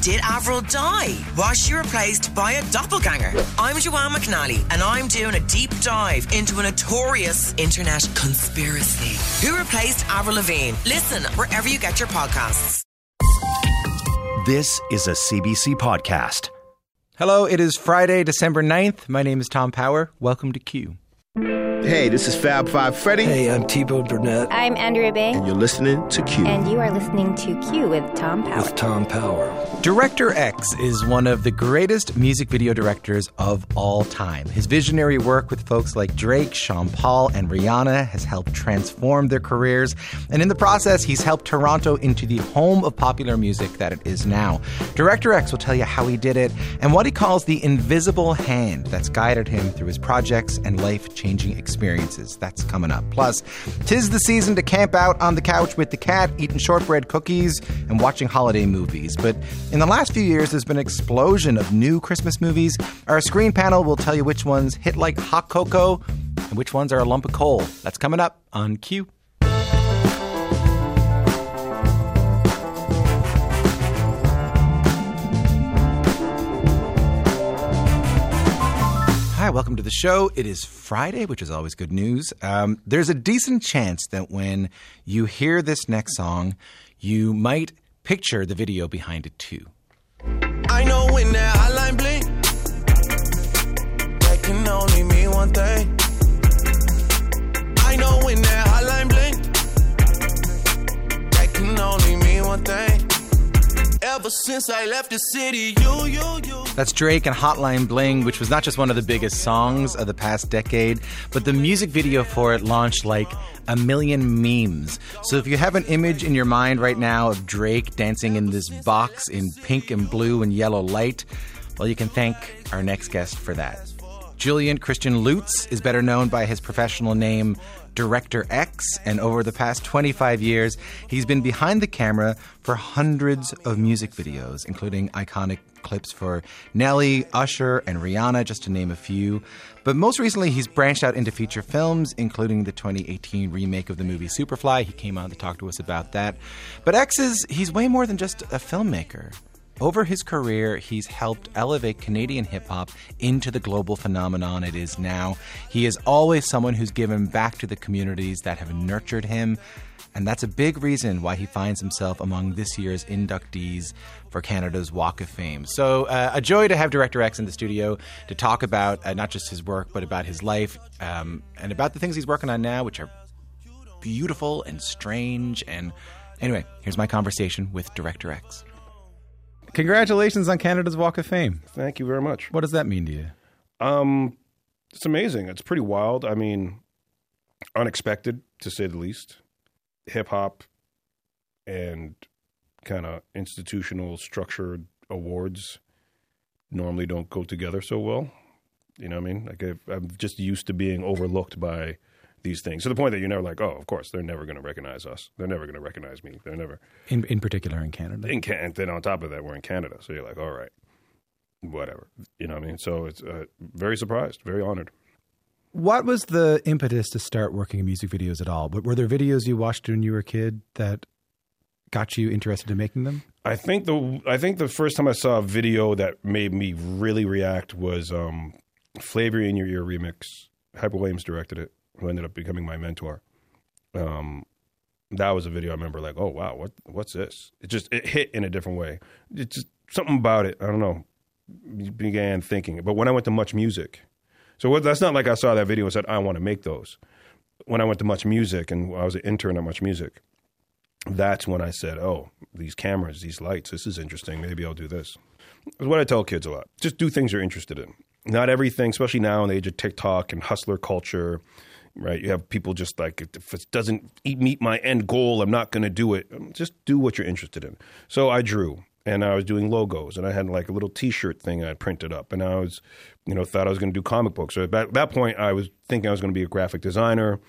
Did Avril die? Was she replaced by a doppelganger? I'm Joanne McNally, and I'm doing a deep dive into a notorious internet conspiracy. Who replaced Avril Lavigne? Listen wherever you get your podcasts. This is a CBC podcast. Hello, it is Friday, December 9th. My name is Tom Power. Welcome to Q. Hey, this is Fab Five Freddy. Hey, I'm Thibaut Burnett. I'm Andrea Bay. And you're listening to Q. And you are listening to Q with Tom Power. With Tom Power. Director X is one of the greatest music video directors of all time. His visionary work with folks like Drake, Sean Paul, and Rihanna has helped transform their careers. And in the process, he's helped Toronto into the home of popular music that it is now. Director X will tell you how he did it and what he calls the invisible hand that's guided him through his projects and life changing experiences. That's coming up. Plus, tis the season to camp out on the couch with the cat, eating shortbread cookies, and watching holiday movies. But in the last few years, there's been an explosion of new Christmas movies. Our screen panel will tell you which ones hit like hot cocoa and which ones are a lump of coal. That's coming up on Q. Hi, welcome to the show. It is Friday, which is always good news. Um, there's a decent chance that when you hear this next song, you might picture the video behind it too. I know when that hotline bling, that can only mean one thing. I know when that hotline bling, that can only mean one thing. Ever since I left the city, you, you, you. That's Drake and Hotline Bling, which was not just one of the biggest songs of the past decade, but the music video for it launched like a million memes. So if you have an image in your mind right now of Drake dancing in this box in pink and blue and yellow light, well, you can thank our next guest for that. Julian Christian Lutz is better known by his professional name Director X, and over the past 25 years, he's been behind the camera for hundreds of music videos, including iconic clips for Nelly, Usher, and Rihanna, just to name a few. But most recently, he's branched out into feature films, including the 2018 remake of the movie Superfly. He came on to talk to us about that. But X is, he's way more than just a filmmaker. Over his career, he's helped elevate Canadian hip hop into the global phenomenon it is now. He is always someone who's given back to the communities that have nurtured him. And that's a big reason why he finds himself among this year's inductees for Canada's Walk of Fame. So, uh, a joy to have Director X in the studio to talk about uh, not just his work, but about his life um, and about the things he's working on now, which are beautiful and strange. And anyway, here's my conversation with Director X. Congratulations on Canada's Walk of Fame. Thank you very much. What does that mean to you? Um, it's amazing. It's pretty wild. I mean, unexpected to say the least. Hip hop and kind of institutional structured awards normally don't go together so well. You know what I mean? Like I'm just used to being overlooked by these things to the point that you're never like, oh, of course, they're never going to recognize us. They're never going to recognize me. They're never. In in particular in Canada. In Can- and then on top of that, we're in Canada, so you're like, all right, whatever. You know what I mean? So it's uh, very surprised, very honored. What was the impetus to start working in music videos at all? But Were there videos you watched when you were a kid that got you interested in making them? I think the I think the first time I saw a video that made me really react was um, "Flavor in Your Ear" remix. Hype Williams directed it who ended up becoming my mentor. Um, that was a video I remember like, oh wow, what what's this? It just it hit in a different way. It just something about it. I don't know. Began thinking, but when I went to Much Music, so that's not like I saw that video and said I want to make those. When I went to Much Music and I was an intern at Much Music, that's when I said, oh, these cameras, these lights, this is interesting. Maybe I'll do this. It's what I tell kids a lot. Just do things you're interested in. Not everything, especially now in the age of TikTok and hustler culture right? You have people just like, if it doesn't meet my end goal, I'm not going to do it. Just do what you're interested in. So I drew and I was doing logos and I had like a little T-shirt thing I printed up, and I was, you know, thought I was going to do comic books. So at that point, I was thinking I was going to be a graphic designer.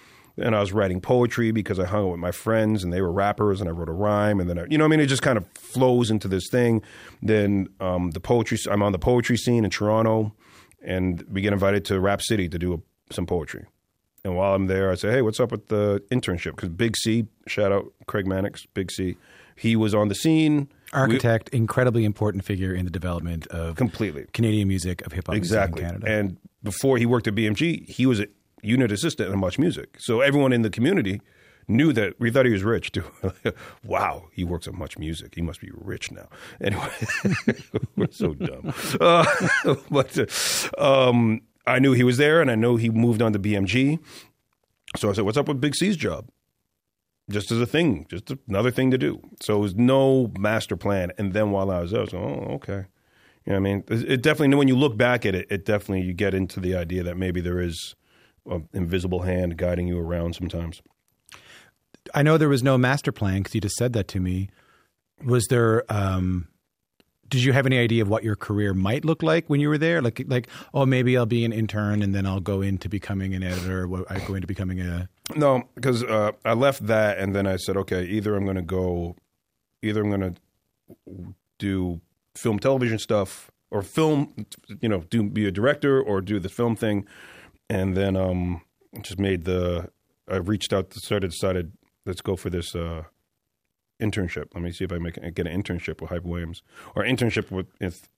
and I was writing poetry because I hung out with my friends and they were rappers and I wrote a rhyme and then I, you know I mean it just kind of flows into this thing. Then um, the poetry I'm on the poetry scene in Toronto and we get invited to Rap City to do a, some poetry. And while I'm there, I say, "Hey, what's up with the internship?" Because Big C, shout out Craig Mannix, Big C, he was on the scene. We- Architect, incredibly important figure in the development of completely. Canadian music of hip hop Exactly. in Canada. And before he worked at BMG, he was a unit assistant in Much Music. So everyone in the community knew that we thought he was rich too. wow, he works at Much Music. He must be rich now. Anyway, we're so dumb. Uh, but uh, um, I knew he was there, and I know he moved on to BMG. So I said, "What's up with Big C's job?" Just as a thing, just another thing to do. So it was no master plan. And then while I was there, I was going, "Oh, okay." You know I mean? It it definitely, when you look back at it, it definitely, you get into the idea that maybe there is an invisible hand guiding you around sometimes. I know there was no master plan because you just said that to me. Was there? Um, did you have any idea of what your career might look like when you were there? Like, like, oh, maybe I'll be an intern and then I'll go into becoming an editor. Or I go into becoming a. No, because uh, I left that and then I said, okay, either I'm going to go, either I'm going to do film, television stuff, or film, you know, do be a director or do the film thing, and then um, just made the. I reached out, started, decided, let's go for this uh, internship. Let me see if I make get an internship with Hype Williams or internship with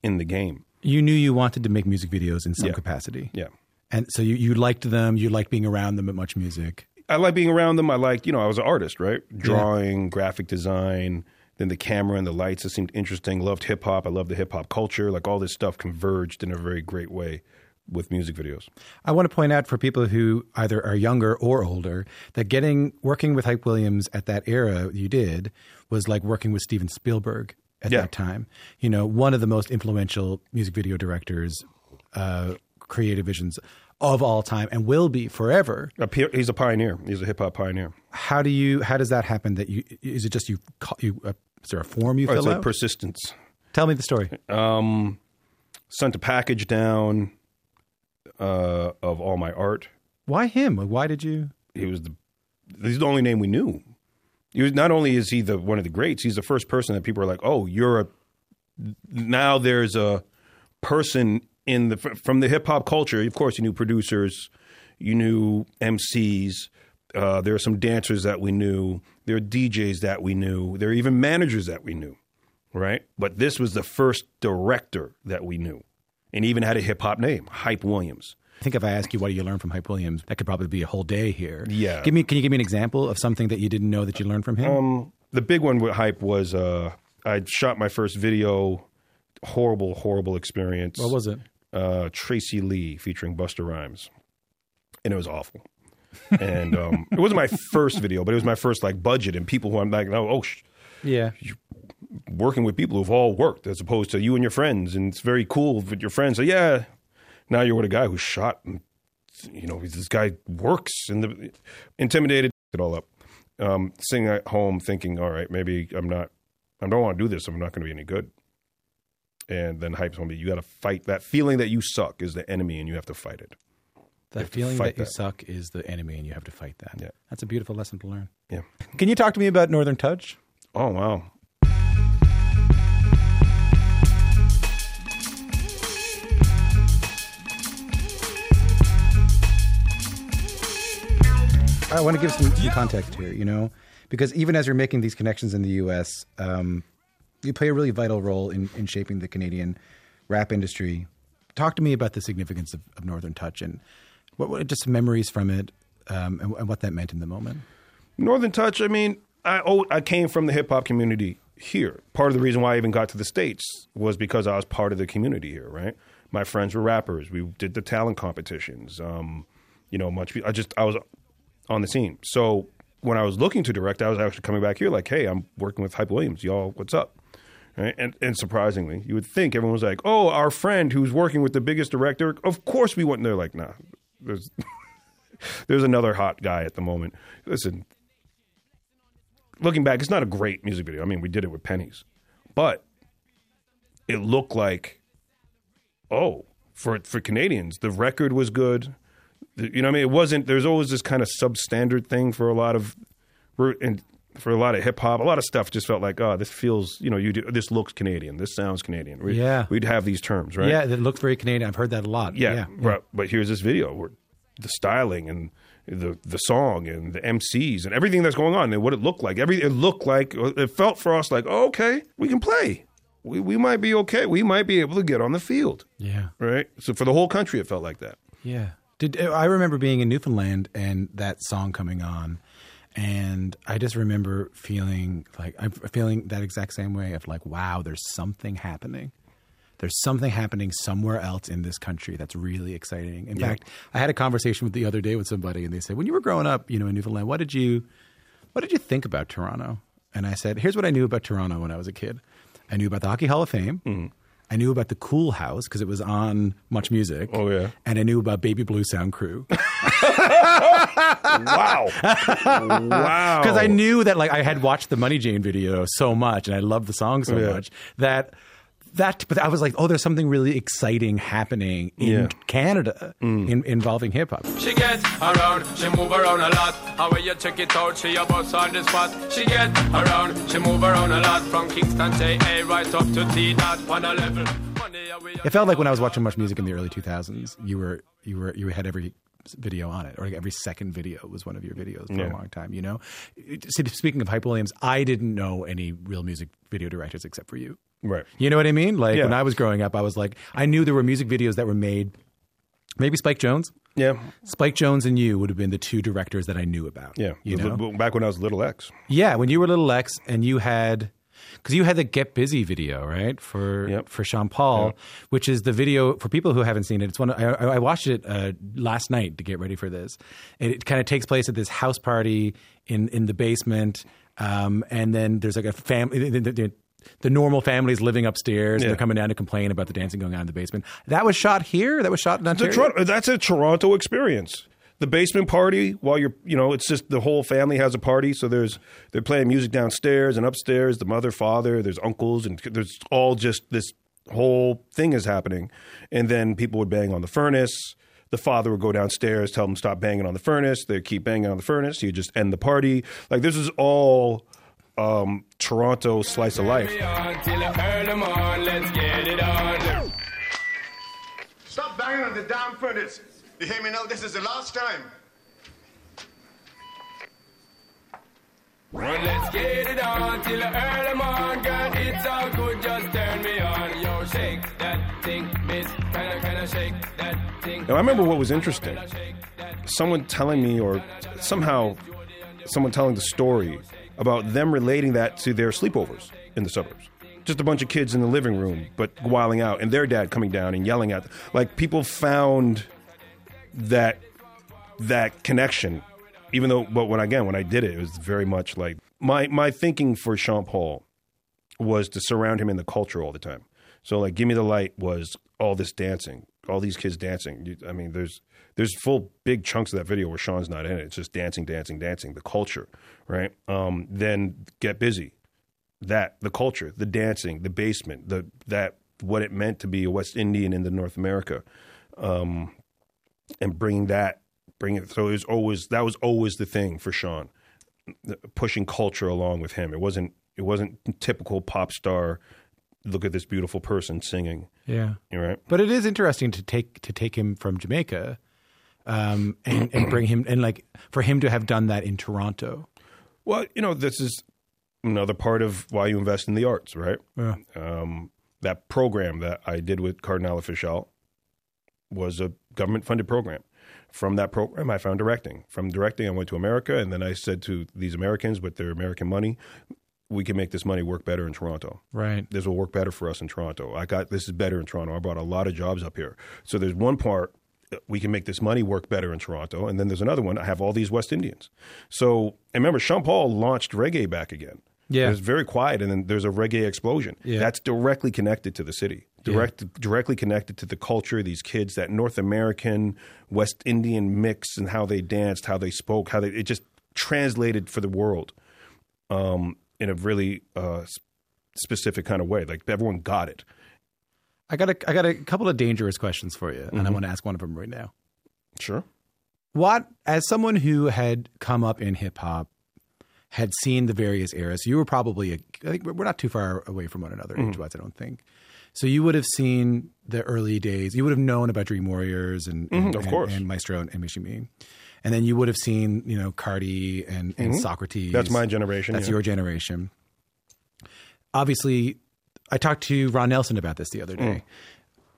in the game. You knew you wanted to make music videos in some Yeah. capacity, Yeah. and so you, you liked them. You liked being around them at Much Music. I like being around them. I like, you know, I was an artist, right? Drawing, graphic design, then the camera and the lights. It seemed interesting. Loved hip hop. I loved the hip hop culture. Like all this stuff converged in a very great way with music videos. I want to point out for people who either are younger or older that getting working with Hype Williams at that era you did was like working with Steven Spielberg at Yeah. that time. You know, one of the most influential music video directors, uh, creative visions of all time, and will be forever. He's a pioneer. He's a hip hop pioneer. How do you? How does that happen? That you is it just you? you uh, is there a form you Or fill it's like out? persistence. Tell me the story. Um, sent a package down uh, of all my art. Why him? Why did you? He was the he's the only name we knew. He was not only is he the one of the greats, he's the first person that people are like, oh, you're a. Now there's a person in the from the hip hop culture. Of course, you knew producers, you knew MCs. Uh, there are some dancers that we knew. There are DJs that we knew. There are even managers that we knew, right? But this was the first director that we knew, and even had a hip hop name, Hype Williams. I think if I ask you what do you learn from Hype Williams, that could probably be a whole day here. Yeah. Give me. Can you give me an example of something that you didn't know that you learned from him? Um, the big one with hype was uh, I shot my first video. Horrible, horrible experience. what was it? Uh, Tracy Lee featuring Busta Rhymes, and it was awful. and um, it wasn't my first video, but it was my first like budget and people who I'm like, oh, oh sh- Yeah. Working with people who've all worked as opposed to you and your friends, and it's very cool with your friends. So yeah, now you're with a guy who's shot, and you know this guy works, and the intimidated it all up. Um, sitting at home thinking, all right, maybe I'm not, I don't want to do this. I'm not going to be any good. And then hype told me, you got to fight that feeling that you suck is the enemy, and you have to fight it. That feeling fight that you that. suck is the enemy, and you have to fight that. Yeah. That's a beautiful lesson to learn. Yeah. Can you talk to me about Northern Touch? Oh wow. I want to give some, some context here, you know, because even as you're making these connections in the U.S., um, you play a really vital role in, in shaping the Canadian rap industry. Talk to me about the significance of, of Northern Touch and what, what just memories from it um, and, and what that meant in the moment. Northern Touch, I mean, I I came from the hip hop community here. Part of the reason why I even got to the States was because I was part of the community here, right? My friends were rappers. We did the talent competitions. Um, you know, much I just I was on the scene. So when I was looking to direct, I was actually coming back here like, hey, I'm working with Hype Williams. Y'all, what's up? Right? And, and surprisingly, you would think everyone was like, oh, our friend who's working with the biggest director. Of course we went. They're like, nah, there's there's another hot guy at the moment. Listen, looking back, it's not a great music video. I mean, we did it with pennies, but it looked like, oh, for for Canadians, the record was good. You know, what I mean, it wasn't. There's always this kind of substandard thing for a lot of, and for a lot of hip hop, a lot of stuff just felt like, oh, this feels, you know, you do, this looks Canadian, this sounds Canadian. We, Yeah. we'd have these terms, right? Yeah, it looked very Canadian. I've heard that a lot. yeah, yeah. Right. But here's this video where the styling and the the song and the MCs and everything that's going on and what it looked like. Every it looked like uh, it felt for us like, oh, okay, we can play. We we might be okay. We might be able to get on the field, yeah. right? So for the whole country, it felt like that. Yeah. Did uh, I remember being in Newfoundland and that song coming on, and I just remember feeling like I'm feeling that exact same way of like, wow, there's something happening. There's something happening somewhere else in this country that's really exciting. In fact, I had a conversation with the other day with somebody, and they said, when you were growing up, you know, in Newfoundland, what did you, what did you think about Toronto? And I said, here's what I knew about Toronto when I was a kid. I knew about the Hockey Hall of Fame. Mm. I knew about the Cool House because it was on Much Music. Oh, yeah. And I knew about Baby Blue Sound Crew Wow, wow. because I knew that like I had watched the Money Jane video so much and I loved the song so Yeah. much that that but I was like, oh, there's something really exciting happening in Yeah. Canada mm. in, involving hip hop. She get around, she move around a lot. How will you check it out? She a boss on the spot. She get around, she move around a lot. From Kingston JA right up to T dot on a level. It felt like when I was watching Much Music in the early 2000s, you were you were you had every video on it, or like every second video was one of your videos for Yeah. a long time. You know, speaking of Hype Williams, I didn't know any real music video directors except for you. Right. You know what I mean? Like Yeah. when I was growing up, I was like, I knew there were music videos that were made. Maybe Spike Jonze. Yeah, Spike Jonze and you would have been the two directors that I knew about. yeah. You know? back when I was little X. Yeah, when you were Little X and you had because you had the Get Busy video, right? For Yep. for Sean Paul, which is the video for people who haven't seen it. It's one I, I watched it uh, last night to get ready for this. And it kind of takes place at this house party in in the basement, um, and then there's like a family. The, normal families living upstairs. And Yeah. they're coming down to complain about the dancing going on in the basement. That was shot here. That was shot in Ontario. Toronto, that's a Toronto experience. The basement party, while you're, you know, it's just the whole family has a party. So there's they're playing music downstairs and upstairs. The mother, father, there's uncles, and there's all just this whole thing is happening. And then people would bang on the furnace. The father would go downstairs, tell them stop banging on the furnace. They keep banging on the furnace. You just end the party. Like this is all um, Toronto slice of life. Till I earn 'em on, let's get it on. Stop banging on the damn furnace. You hear me now? This is the last time. Well, let's get it on till I earn 'em on, girl. It's all good, just turn me on. Yo, shake that thing, miss. Can I, can I shake that thing? Now, I remember what was interesting. Someone telling me, or somehow someone telling the story about them relating that to their sleepovers in the suburbs. Just a bunch of kids in the living room, but wilding out, and their dad coming down and yelling at them. Like people found that that connection, even though, but when again when I did it, it was very much like my my thinking for Sean Paul was to surround him in the culture all the time. So like, give me the light was all this dancing, all these kids dancing. I mean, there's there's full big chunks of that video where Sean's not in it. It's just dancing, dancing, dancing. The culture, right? Um, then get busy. That the culture, the dancing, the basement, the that what it meant to be a West Indian in the North America, um, and bringing that, bring it. So it was always that was always the thing for Sean pushing culture along with him. It wasn't it wasn't typical pop star. Look at this beautiful person singing. Yeah. You're right. But it is interesting to take to take him from Jamaica, um, and and bring him and like for him to have done that in Toronto. Well, you know, this is another part of why you invest in the arts, right? Yeah. Um, that program that I did with Kardinal Offishall was a government funded program. From that program, I found directing. From directing, I went to America, and then I said to these Americans with their American money, we can make this money work better in Toronto. Right. This will work better for us in Toronto. I got this is better in Toronto. I brought a lot of jobs up here. So there's one part uh, we can make this money work better in Toronto, and then there's another one. I have all these West Indians. So and remember, Sean Paul launched reggae back again. Yeah. it was very quiet, and then there's a reggae explosion. Yeah. That's directly connected to the city. Direct, directly connected to the culture. These kids, that North American West Indian mix, and how they danced, how they spoke, how they it just translated for the world um, in a really uh, specific kind of way. Like everyone got it. I got a I got a couple of dangerous questions for you, and I want to ask one of them right now. Sure. what as someone who had come up in hip hop, had seen the various eras. You were probably a, I think we're not too far away from one another age wise. I don't think. So you would have seen the early days. You would have known about Dream Warriors and, and Mhm, of and- course. and Maestro and, and Michie Mee. And then you would have seen, you know, Cardi and, and Mhm. Saukrates. That's my generation, That's yeah. your generation. Obviously, I talked to Ron Nelson about this the other day Mm.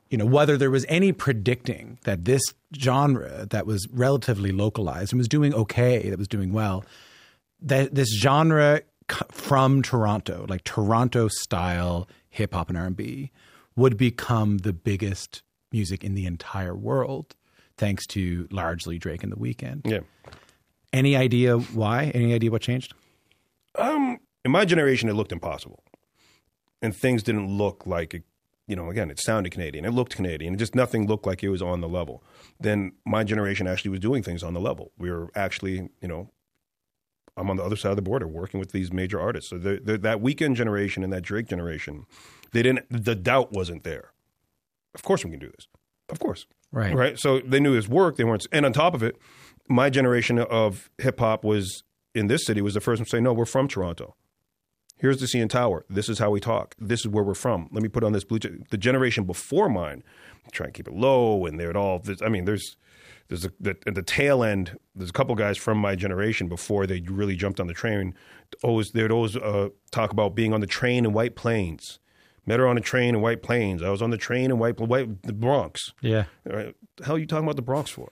you know, whether there was any predicting that this genre that was relatively localized and was doing okay, that was doing well, that this genre from Toronto, like Toronto style hip hop and R&B, would become the biggest music in the entire world, thanks to largely Drake and The Weeknd. Yeah. Any idea why? Any idea what changed? Um, in my generation, it looked impossible, and things didn't look like, it, you know, again, it sounded Canadian, it looked Canadian, it just nothing looked like it was on the level. Then my generation actually was doing things on the level. We were actually, you know, I'm on the other side of the border working with these major artists. So the, the, that Weeknd generation and that Drake generation, they didn't. The doubt wasn't there. Of course, we can do this. Of course, Right. right. So they knew his work. They weren't, and on top of it, my generation of hip hop was in this city was the first one to say, "No, we're from Toronto. Here's the CN Tower. This is how we talk. This is where we're from. Let me put on this blue." j-" The generation before mine, try and keep it low, and they're all. I mean, there's there's a, the, at the tail end. There's a couple guys from my generation before they really jumped on the train. Always they'd always uh, talk about being on the train in White Plains. Met her on a train in White Plains. I was on the train in White, White the Bronx. Yeah. Right? The hell are you talking about the Bronx for?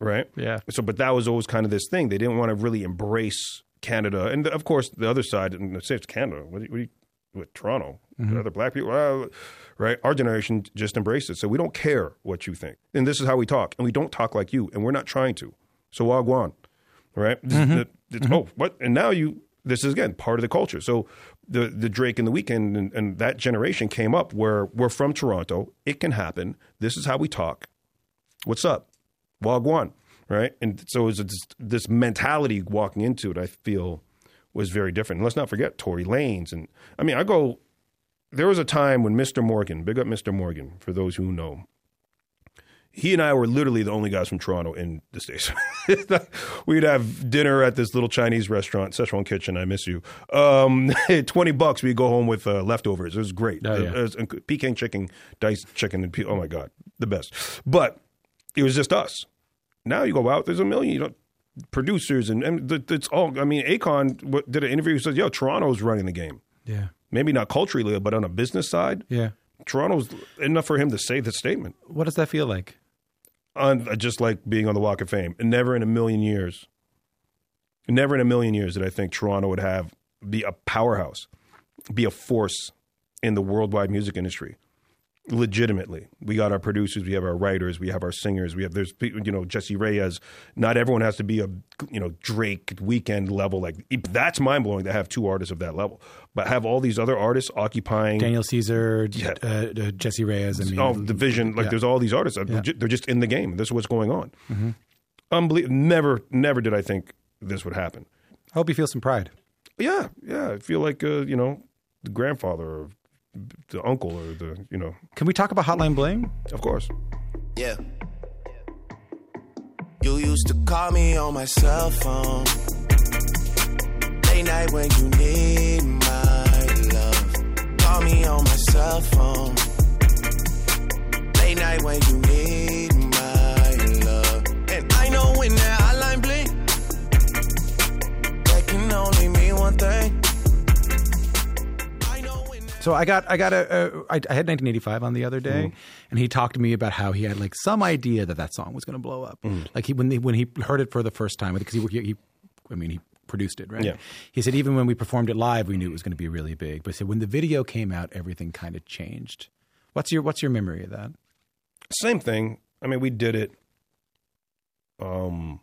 Right? Yeah. So, but that was always kind of this thing. They didn't want to really embrace Canada, and of course, the other side. And say it's Canada. What do you, what do you, what, Toronto? Mhm. Other black people, uh, right? Our generation just embraced it. So we don't care what you think, and this is how we talk, and we don't talk like you, and we're not trying to. So wagwan, right? Mhm. the- it's- Oh, what? And now you. This is again part of the culture. So the the Drake and the Weeknd and, and that generation came up where we're from Toronto. It can happen. This is how we talk. What's up? Wagwan, right? And so it was this, this mentality walking into it. I feel was very different. And let's not forget Tory Lanez, and I mean, I go. There was a time when Mr. Morgan, big up Mr. Morgan, for those who know, he and I were literally the only guys from Toronto in the States. We'd have dinner at this little Chinese restaurant, Szechuan Kitchen. I miss you. Um, 20 bucks, we'd go home with uh, leftovers. It was great. Oh, yeah. It was- and Peking chicken, diced chicken, and pe- oh my God, the best. But it was just us. Now you go out, there's a million you know, producers, and, and th- it's all, I mean, Akon did an interview, He says, yo, Toronto's running the game. Yeah. Maybe not culturally, but on a business side, Yeah. Toronto's enough for him to say the statement What does that feel like? On just like being on the Walk of Fame. Never in a million years, never in a million years did I think Toronto would have be a powerhouse, be a force in the worldwide music industry. Legitimately, we got our producers, we have our writers, we have our singers, we have there's you know Jessie Reyez. Not everyone has to be a you know Drake Weeknd level. Like that's mind blowing to have two artists of that level, but have all these other artists occupying Daniel Caesar, Yeah. uh, uh, Jessie Reyez. I mean, oh, dvsn. Like yeah. there's all these artists. They're Yeah. They're just in the game. This is what's going on. Mhm. Unbelievable. Never, never did I think this would happen. I hope you feel some pride. Yeah, yeah. I feel like uh, you know the grandfather or the uncle or the you know. Can we talk about Hotline Bling? Of course. Yeah. You used to call me on my cell phone. Late night when you need my love. Call me on my cell phone. Late night when you need my love. And I know when that hotline bling, that can only mean one thing. So I got I got a, a I, I had Nineteen85 on the other day, Mm-hmm. and he talked to me about how he had like some idea that that song was going to blow up. Mm. Like he when he, when he heard it for the first time because he, he he I mean he produced it right. Yeah. He said even when we performed it live, we knew it was going to be really big. But he said when the video came out, everything kind of changed. What's your what's your memory of that? Same thing. I mean, we did it. Um,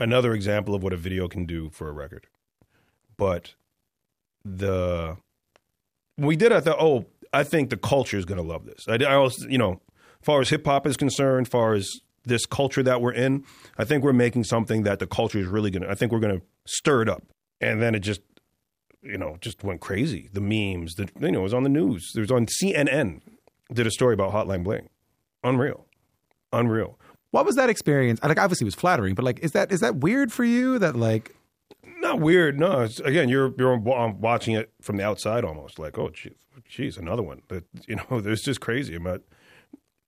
another example of what a video can do for a record, but the we did. it, I thought, oh, I think the culture is going to love this. I, I also, you know, far as hip hop is concerned, far as this culture that we're in, I think we're making something that the culture is really going to. I think we're going to stir it up, and then it just you know, just went crazy. The memes, the you know, it was on the news. There was on CNN. Did a story about Hotline Bling. Unreal, unreal. What was that experience? Like, obviously, it was flattering, but like, is that is that weird for you? That like, Not weird. No, it's, again, you're you're wa- watching it from the outside almost like, oh, geez, geez another one. That you know, it's just crazy. But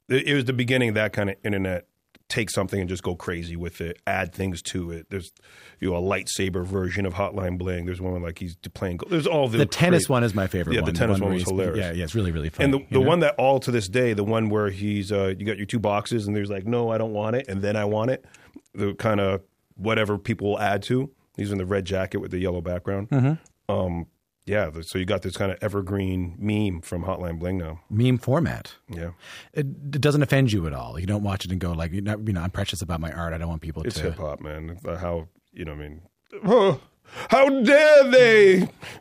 it, it was the beginning of that kind of internet. Take something and just go crazy with it. Add things to it. There's you know a lightsaber version of Hotline Bling. There's one like he's playing. go- There's all the, the tennis crazy- one is my favorite. Yeah, one. the tennis where one was hilarious. Yeah, yeah, it's really really fun. And the, the one that all to this day, the one where he's uh, you got your two boxes and there's like, no, I don't want it, and then I want it. The kind of whatever people will add to. He's in the red jacket with the yellow background. Mm-hmm. Um, yeah, so you got this kind of evergreen meme from Hotline Bling now. meme format. Yeah, It, it doesn't offend you at all. You don't watch it and go like, you know, I'm precious about my art. I don't want people it's to. hip hop, man. Uh, How you know? what I mean, oh, how dare they?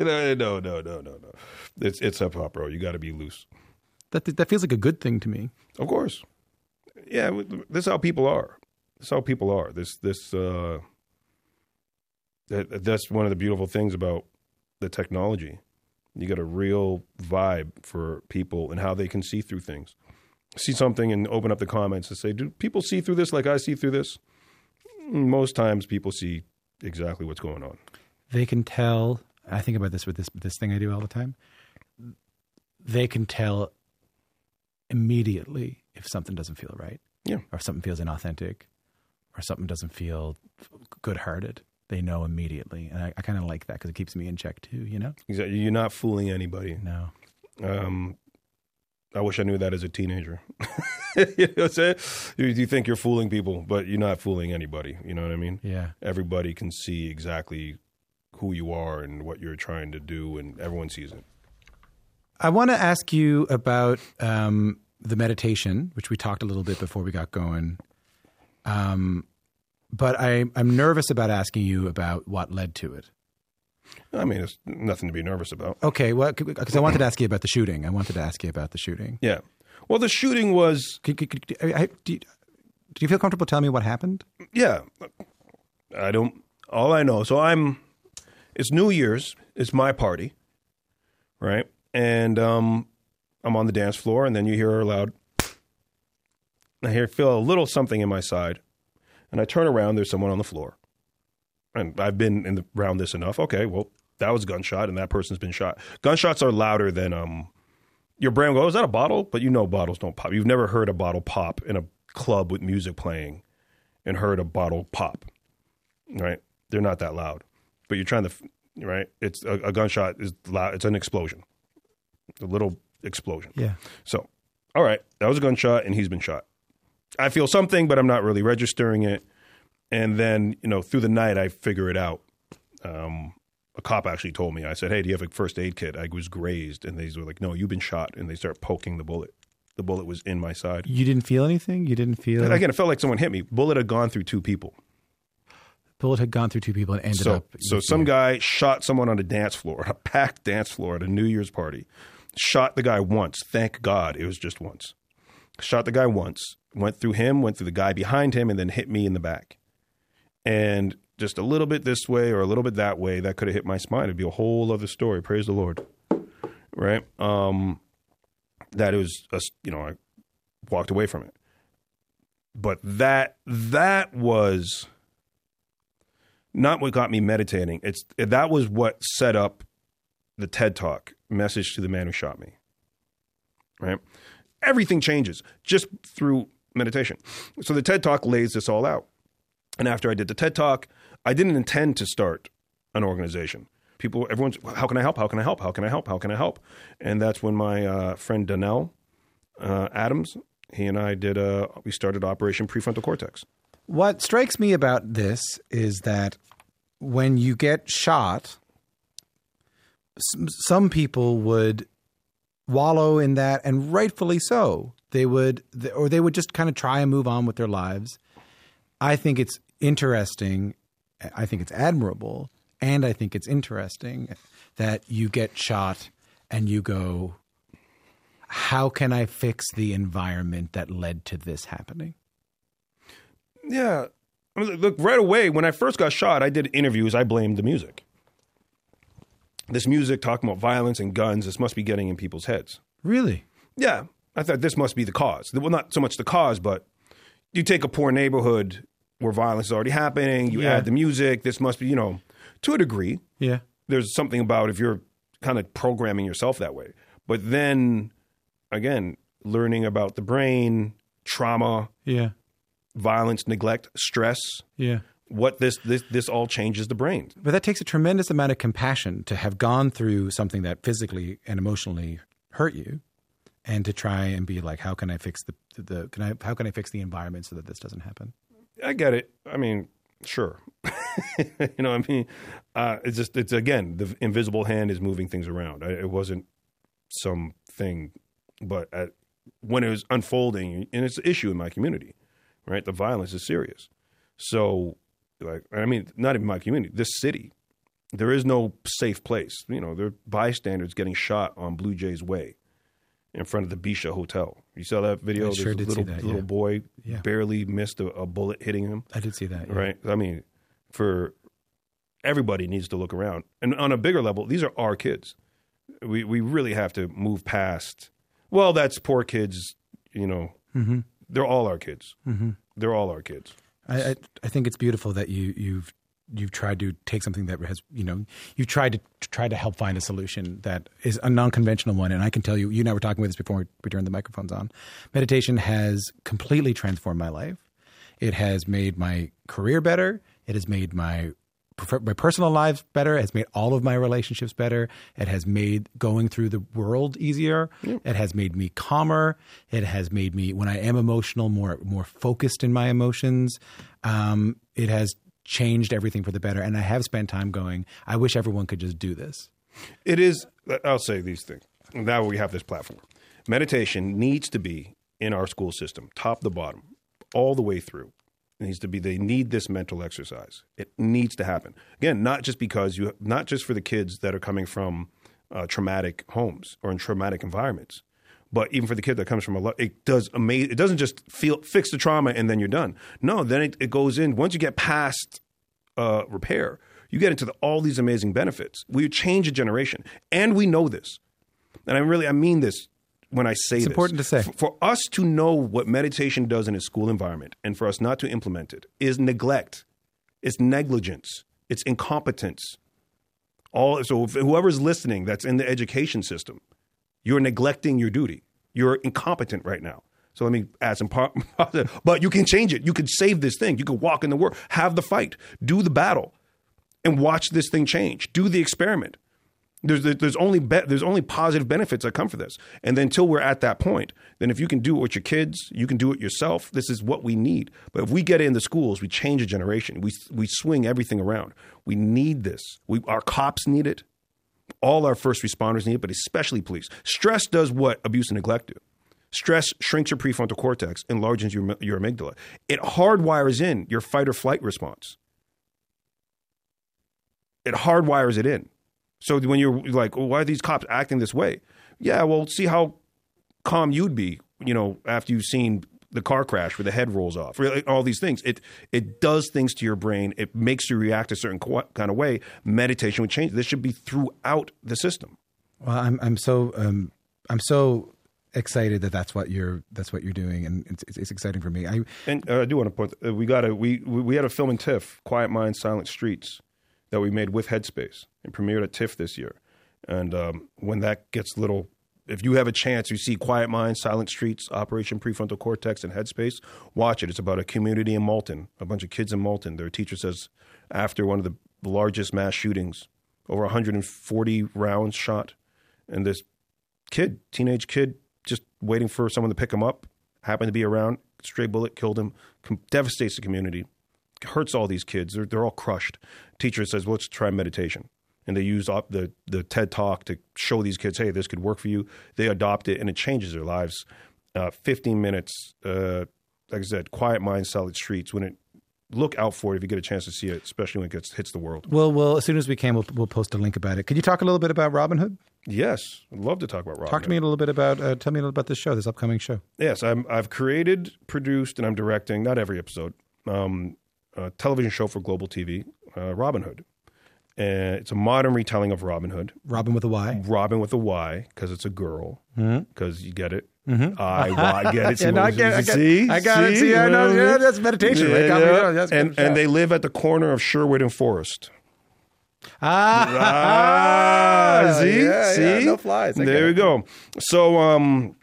no, no, no, no, no. It's it's hip hop, bro. You got to be loose. That that feels like a good thing to me. Of course. Yeah, this is how people are. This is how people are. This this uh that's one of the beautiful things about the technology. You get a real vibe for people and how they can see through things. See something and open up the comments and say, "Do people see through this like I see through this?" Most times people see exactly what's going on. They can tell. I think about this with this this thing I do all the time. They can tell immediately if something doesn't feel right. Yeah. Or if something feels inauthentic, or something doesn't feel good-hearted. They know immediately, and I, I kind of like that because it keeps me in check too. You know? Exactly. You're not fooling anybody. No. Um, I wish I knew that as a teenager. you know what I'm saying? You, you think you're fooling people, but you're not fooling anybody. You know what I mean? Yeah. Everybody can see exactly who you are and what you're trying to do, and everyone sees it. I want to ask you about um, the meditation, which we talked a little bit before we got going. Um, but I, I'm nervous about asking you about what led to it. I mean, it's nothing to be nervous about. Okay, well, because I wanted to ask you about the shooting. I wanted to ask you about the shooting. Yeah. Well, the shooting was. Could, could, could, I, I- do, you, do you feel comfortable telling me what happened? Yeah. I don't. All I know. So I'm. It's New Year's. It's my party, right? And um, I'm on the dance floor, and then you hear a loud. I hear feel a little something in my side, and I turn around. There's someone on the floor, and I've been in the, around this enough. Okay, well that was gunshot, and that person's been shot. Gunshots are louder than um. Your brain goes, "Oh, is that a bottle?" But you know bottles don't pop. You've never heard a bottle pop in a club with music playing, and heard a bottle pop right? They're not that loud, but you're trying to, right? It's a, a gunshot is loud. It's an explosion, a little explosion. Yeah. So, all right, that was a gunshot, and he's been shot. I feel something, but I'm not really registering it. And then, you know, through the night, I figure it out. Um, a cop actually told me. I said, "Hey, do you have a first aid kit?" I was grazed, and they were like, "No, you've been shot." And they start poking the bullet. The bullet was in my side. You didn't feel anything? You didn't feel. And again, it felt like someone hit me. Bullet had gone through two people. bullet had gone through two people and ended so, up. So some guy shot someone on a dance floor, a packed dance floor at a New Year's party. Shot the guy once. Thank God it was just once. Shot the guy once. Went through him, went through the guy behind him, and then hit me in the back. And just a little bit this way or a little bit that way, that could have hit my spine. It'd be a whole other story. Praise the Lord. Right? Um, that it was, a, you know, I walked away from it. But that that was not what got me meditating. It's that was what set up the TED Talk message to the man who shot me. Right? Everything changes just through meditation. So the TED Talk lays this all out. And after I did the TED Talk, I didn't intend to start an organization. People, everyone's, how can I help? How can I help? How can I help? How can I help? And that's when my uh, friend Donnell uh, Adams, he and I did a, we started Operation Prefrontal Cortex. What strikes me about this is that when you get shot, some people would wallow in that, and rightfully so. They would, or they would just kind of try and move on with their lives. I think it's interesting. I think it's admirable, and I think it's interesting that you get shot and you go, "How can I fix the environment that led to this happening?" Yeah. Look, right away, when I first got shot, I did interviews. I blamed the music. This music talking about violence and guns, this must be getting in people's heads. Really? Yeah. I thought this must be the cause. Well, not so much the cause, but you take a poor neighborhood where violence is already happening, you Yeah. add the music. This must be, you know, to a degree. Yeah. There's something about if you're kind of programming yourself that way. But then again, learning about the brain, trauma, Yeah. violence, neglect, stress, Yeah. what this this this all changes the brain. But that takes a tremendous amount of compassion to have gone through something that physically and emotionally hurt you, and to try and be like, how can I fix the the can I how can I fix the environment so that this doesn't happen? I get it. I mean, sure. you know, I mean, uh, it's just it's again the invisible hand is moving things around. I, it wasn't some thing, but at, when it was unfolding, and it's an issue in my community, right? The violence is serious. So, like, I mean, not even my community, this city, there is no safe place. You know, there are bystanders getting shot on Blue Jays Way in front of the Bisha Hotel. You saw that video? I sure There's a see little, that, little yeah. boy Yeah. barely missed a, a bullet hitting him. I did see that. yeah. Right. I mean, for everybody needs to look around. And on a bigger level, these are our kids. We we really have to move past. Well, that's poor kids. You know, Mhm. they're all our kids. Mhm. They're all our kids. I, I I think it's beautiful that you you've you've tried to take something that has you know you've tried to try to help find a solution that is a non-conventional one. And I can tell you you and I were talking with this before we, turned the microphones on. Meditation has completely transformed my life. It has made my career better. It has made my my personal lives better. It has made all of my relationships better. It has made going through the world easier. It has made me calmer. It has made me when i am emotional more more focused in my emotions. Um, it has changed everything for the better and i have spent time going i wish everyone could just do this It is. I'll say these things. Now we have this platform. Meditation needs to be in our school system, top to bottom, all the way through. It needs to be. They need this mental exercise. It needs to happen again. Not just because you, not just for the kids that are coming from uh, traumatic homes or in traumatic environments, but even for the kid that comes from a. lo- It does amazing. It doesn't just feel fix the trauma and then you're done. No, then it, it goes in. Once you get past uh, repair, you get into the, all these amazing benefits. We change a generation, and we know this. And I really, I mean this when I say It's this. important to say. For, for us to know what meditation does in a school environment, and for us not to implement it, is neglect. It's negligence. It's incompetence. All so, whoever's listening that's in the education system, you're neglecting your duty. You're incompetent right now. So let me add some part, but you can change it. You can save this thing. You can walk in the world, have the fight, do the battle, and watch this thing change. Do the experiment. There's there's only be, there's only positive benefits that come for this. And then until we're at that point, then if you can do it with your kids, you can do it yourself. This is what we need. But if we get in the schools, we change a generation. We we swing everything around. We need this. We our cops need it. All our first responders need it, but especially police. Stress does what abuse and neglect do. Stress shrinks your prefrontal cortex, enlarges your your amygdala. It hardwires in your fight or flight response. It hardwires it in. So when you're like, well, why are these cops acting this way? Yeah, well, see how calm you'd be, you know, after you've seen the car crash where the head rolls off, all these things. It it does things to your brain. It makes you react a certain qu- kind of way. Meditation would change. This should be throughout the system. well i'm i'm so um i'm so excited that that's what you're that's what you're doing and it's, it's, it's exciting for me i And uh, I do want to point. Uh, we got a we we we had a film in TIFF, Quiet Minds, Silent Streets, that we made with Headspace and premiered at TIFF this year. And um, when that gets little, if you have a chance, you see Quiet Minds, Silent Streets, Operation Prefrontal Cortex, and Headspace. Watch it. It's about a community in Malton, a bunch of kids in Malton. Their teacher says after one of the largest mass shootings, over 140 rounds shot, and this kid, teenage kid, just waiting for someone to pick him up, happened to be around, stray bullet killed him, com- devastates the community, hurts all these kids. They're, they're all crushed. Teacher says, well, let's try meditation. And they use the, the TED Talk to show these kids, hey, this could work for you. They adopt it, and it changes their lives. Uh, 15 minutes, uh, like I said, quiet mind, solid streets. When it look out for it if you get a chance to see it, especially when it gets hits the world. well well as soon as we can we'll, we'll post a link about it could you talk a little bit about robin hood Yes, I'd love to talk about Robin. talk to me a little bit about uh, tell me a little about this show this upcoming show Yes, I'm, I've created, produced, and I'm directing, not every episode, um, a television show for Global TV, uh, Robin And it's a modern retelling of Robin Hood. Robin with a Y. Robin with a Y because it's a girl. Because you get it. Mhm. I, I get it. Yeah, no, I get I get. See, I got it. See, I know. Yeah, that's meditation, right? Got me going. That's and and they live at the corner of Sherwood and Forest. Ah, Ah, see, yeah, see, yeah, no flies. There we go. So, um,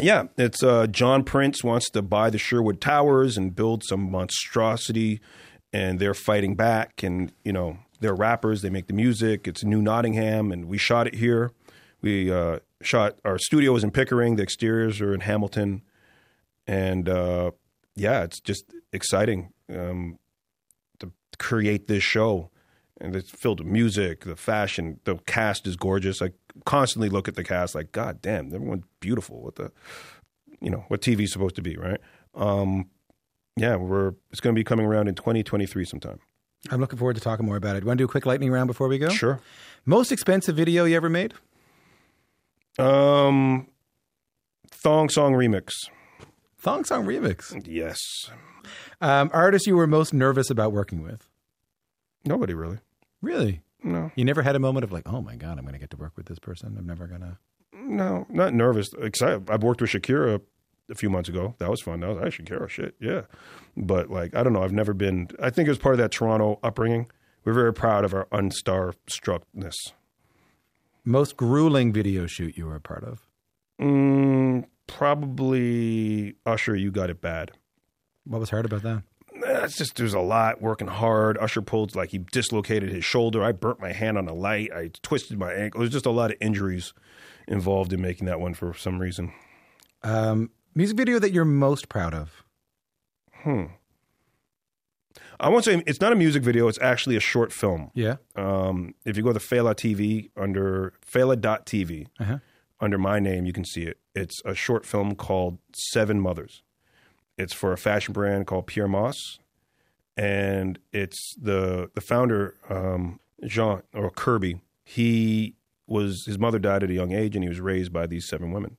yeah, it's uh, John Prince wants to buy the Sherwood Towers and build some monstrosity, and they're fighting back. And you know, they're rappers. They make the music. It's New Nottingham, and we shot it here. We uh, shot our studio is in Pickering. The exteriors are in Hamilton, and uh, yeah, it's just exciting um, to create this show. And it's filled with music, the fashion, the cast is gorgeous. I constantly look at the cast like, God damn, everyone's beautiful. What the, you know, what TV's supposed to be, right? Um, yeah, we're it's going to be coming around in 2023 sometime. I'm looking forward to talking more about it. Want to do a quick lightning round before we go? Sure. Most expensive video you ever made? Um, Thong Song Remix. Thong Song Remix. Yes. Um, artist you were most nervous about working with? Nobody really. Really? No. You never had a moment of like, oh my god, I'm going to get to work with this person. I'm never gonna. No, not nervous. Excited. I've worked with Shakira a few months ago. That was fun. That was hey, Shakira shit. Yeah. But like, I don't know. I've never been. I think it was part of that Toronto upbringing. We're very proud of our unstar struckness. Most grueling video shoot you were a part of? Mm, probably Usher. You got it bad. What was hard about that? It's just there's a lot working hard. Usher pulled like he dislocated his shoulder. I burnt my hand on a light. I twisted my ankle. There's just a lot of injuries involved in making that one for some reason. Um, music video that you're most proud of? Hmm. I won't say it's not a music video. It's actually a short film. Yeah. Um, if you go to Fela TV under Fela.tv, Uh-huh. under my name, you can see it. It's a short film called Seven Mothers. It's for a fashion brand called Pyer Moss, and it's the the founder um, Jean or Kerby. He was his mother died at a young age, and he was raised by these seven women.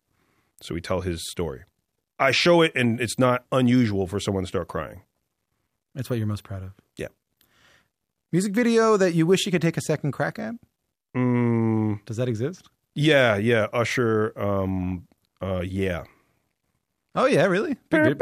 So we tell his story. I show it, and it's not unusual for someone to start crying. That's what you're most proud of. Yeah. Music video that you wish you could take a second crack at? Mm, Does that exist? yeah, yeah. Usher. Um, uh, yeah. Oh yeah, really? Big-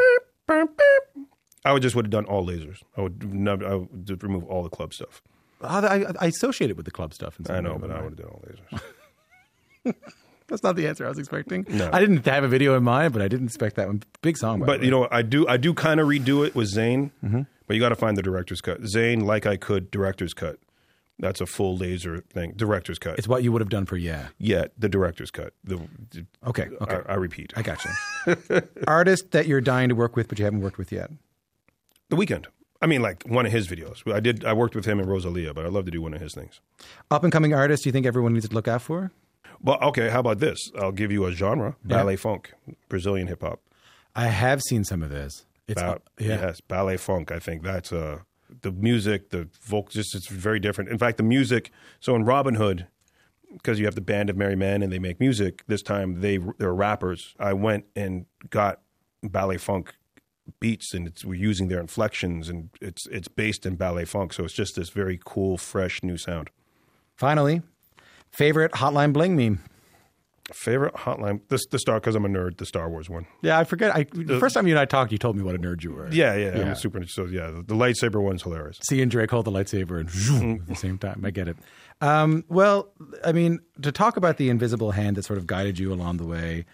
I would just would have done all lasers. I would never. I would remove all the club stuff. Oh, I, I associate it with the club stuff. I know, way, but I would have done all lasers. That's not the answer I was expecting. No. I didn't have a video in mind, but I didn't expect that one. Big song, by But you know, I do. I do kind of redo it with Zayn. Mm-hmm. But you got to find the director's cut. Zayn, like I could, director's cut. That's a full laser thing. Director's cut. it's what you would have done for yeah. yeah, the director's cut. The, the- Okay, okay. I, I repeat. I got you. Artist that you're dying to work with, but you haven't worked with yet. the Weeknd. I mean, like one of his videos. I did. I worked with him and Rosalia, but I'd love to do one of his things. Up and coming artist, you think everyone needs to look out for? Well, okay. How about this? I'll give you a genre: Yeah. baile funk, Brazilian hip hop. I have seen some of this. It's Ba- yeah. Yes, baile funk. I think that's uh, the music, the vocal, just it's very different. In fact, the music. So in Robyn Hood, because you have the band of merry men and they make music. This time they they're rappers. I went and got baile funk beats, and it's, we're using their inflections, and it's it's based in baile funk. So it's just this very cool, fresh new sound. Finally, favorite Hotline Bling meme. Favorite hotline the the star because I'm a nerd. The Star Wars one. Yeah, I forget. I, the first time you and I talked, you told me what a nerd you were. Yeah, yeah, I'm super. So yeah, the, the lightsaber one's hilarious. See and Drake hold the lightsaber and zoom at the same time. I get it. Um, well, I mean, to talk about the invisible hand that sort of guided you along the way,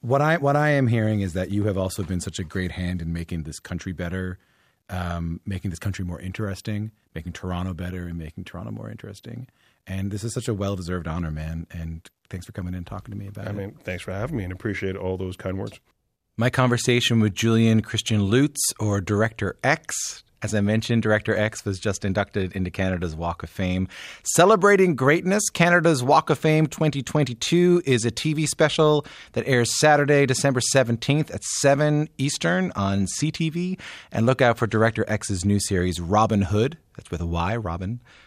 what I what I am hearing is that you have also been such a great hand in making this country better, um, making this country more interesting, making Toronto better, and making Toronto more interesting. And this is such a well deserved honor, man. And thanks for coming in and talking to me about I it. I mean, thanks for having me and appreciate all those kind words. My conversation with Julian Christian Lutz, or Director X. As I mentioned, Director X was just inducted into Canada's Walk of Fame. Celebrating Greatness, Canada's Walk of Fame 2022 is a TV special that airs Saturday, December 17th at 7 Eastern on CTV. And look out for Director X's new series, Robyn Hood, that's with a Y, Robyn,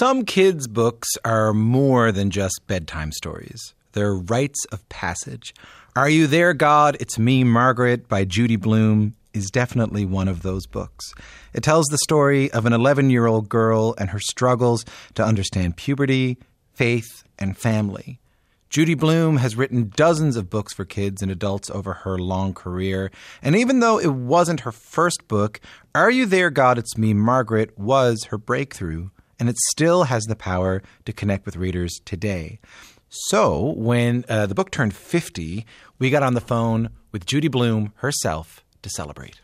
Some kids' books are more than just bedtime stories. They're rites of passage. Are You There, God? It's Me, Margaret by Judy Blume is definitely one of those books. It tells the story of an 11 year old girl and her struggles to understand puberty, faith, and family. Judy Blume has written dozens of books for kids and adults over her long career, and even though it wasn't her first book, Are You There, God? It's Me, Margaret was her breakthrough and it still has the power to connect with readers today. So, when uh, the book turned 50, we got on the phone with Judy Blume herself to celebrate.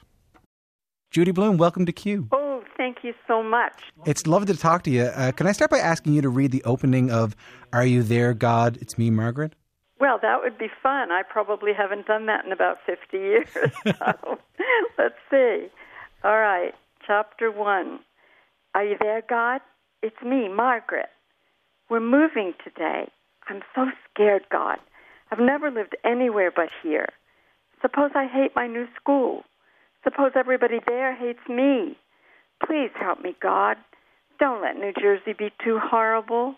Judy Blume, welcome to Q. Oh, thank you so much. It's lovely to talk to you. Uh, can I start by asking you to read the opening of Are You There, God? It's Me, Margaret? Well, that would be fun. I probably haven't done that in about 50 years. So let's see. All right, chapter one. Are you there, God? It's me, Margaret. We're moving today. I'm so scared, God. I've never lived anywhere but here. Suppose I hate my new school. Suppose everybody there hates me. Please help me, God. Don't let New Jersey be too horrible.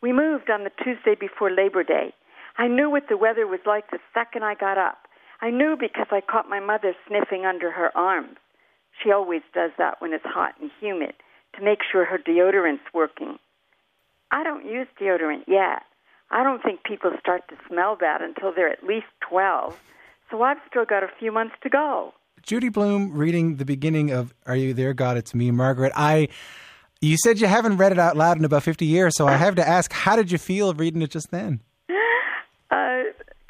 We moved on the Tuesday before Labor Day. I knew what the weather was like the second I got up. I knew because I caught my mother sniffing under her arms. She always does that when it's hot and humid to make sure her deodorant's working. I don't use deodorant yet. I don't think people start to smell bad until they're at least 12. So I've still got a few months to go. Judy Blume reading the beginning of Are You There, God? It's Me, Margaret. I you said you haven't read it out loud in about 50 years, so I have to ask, how did you feel reading it just then? Uh,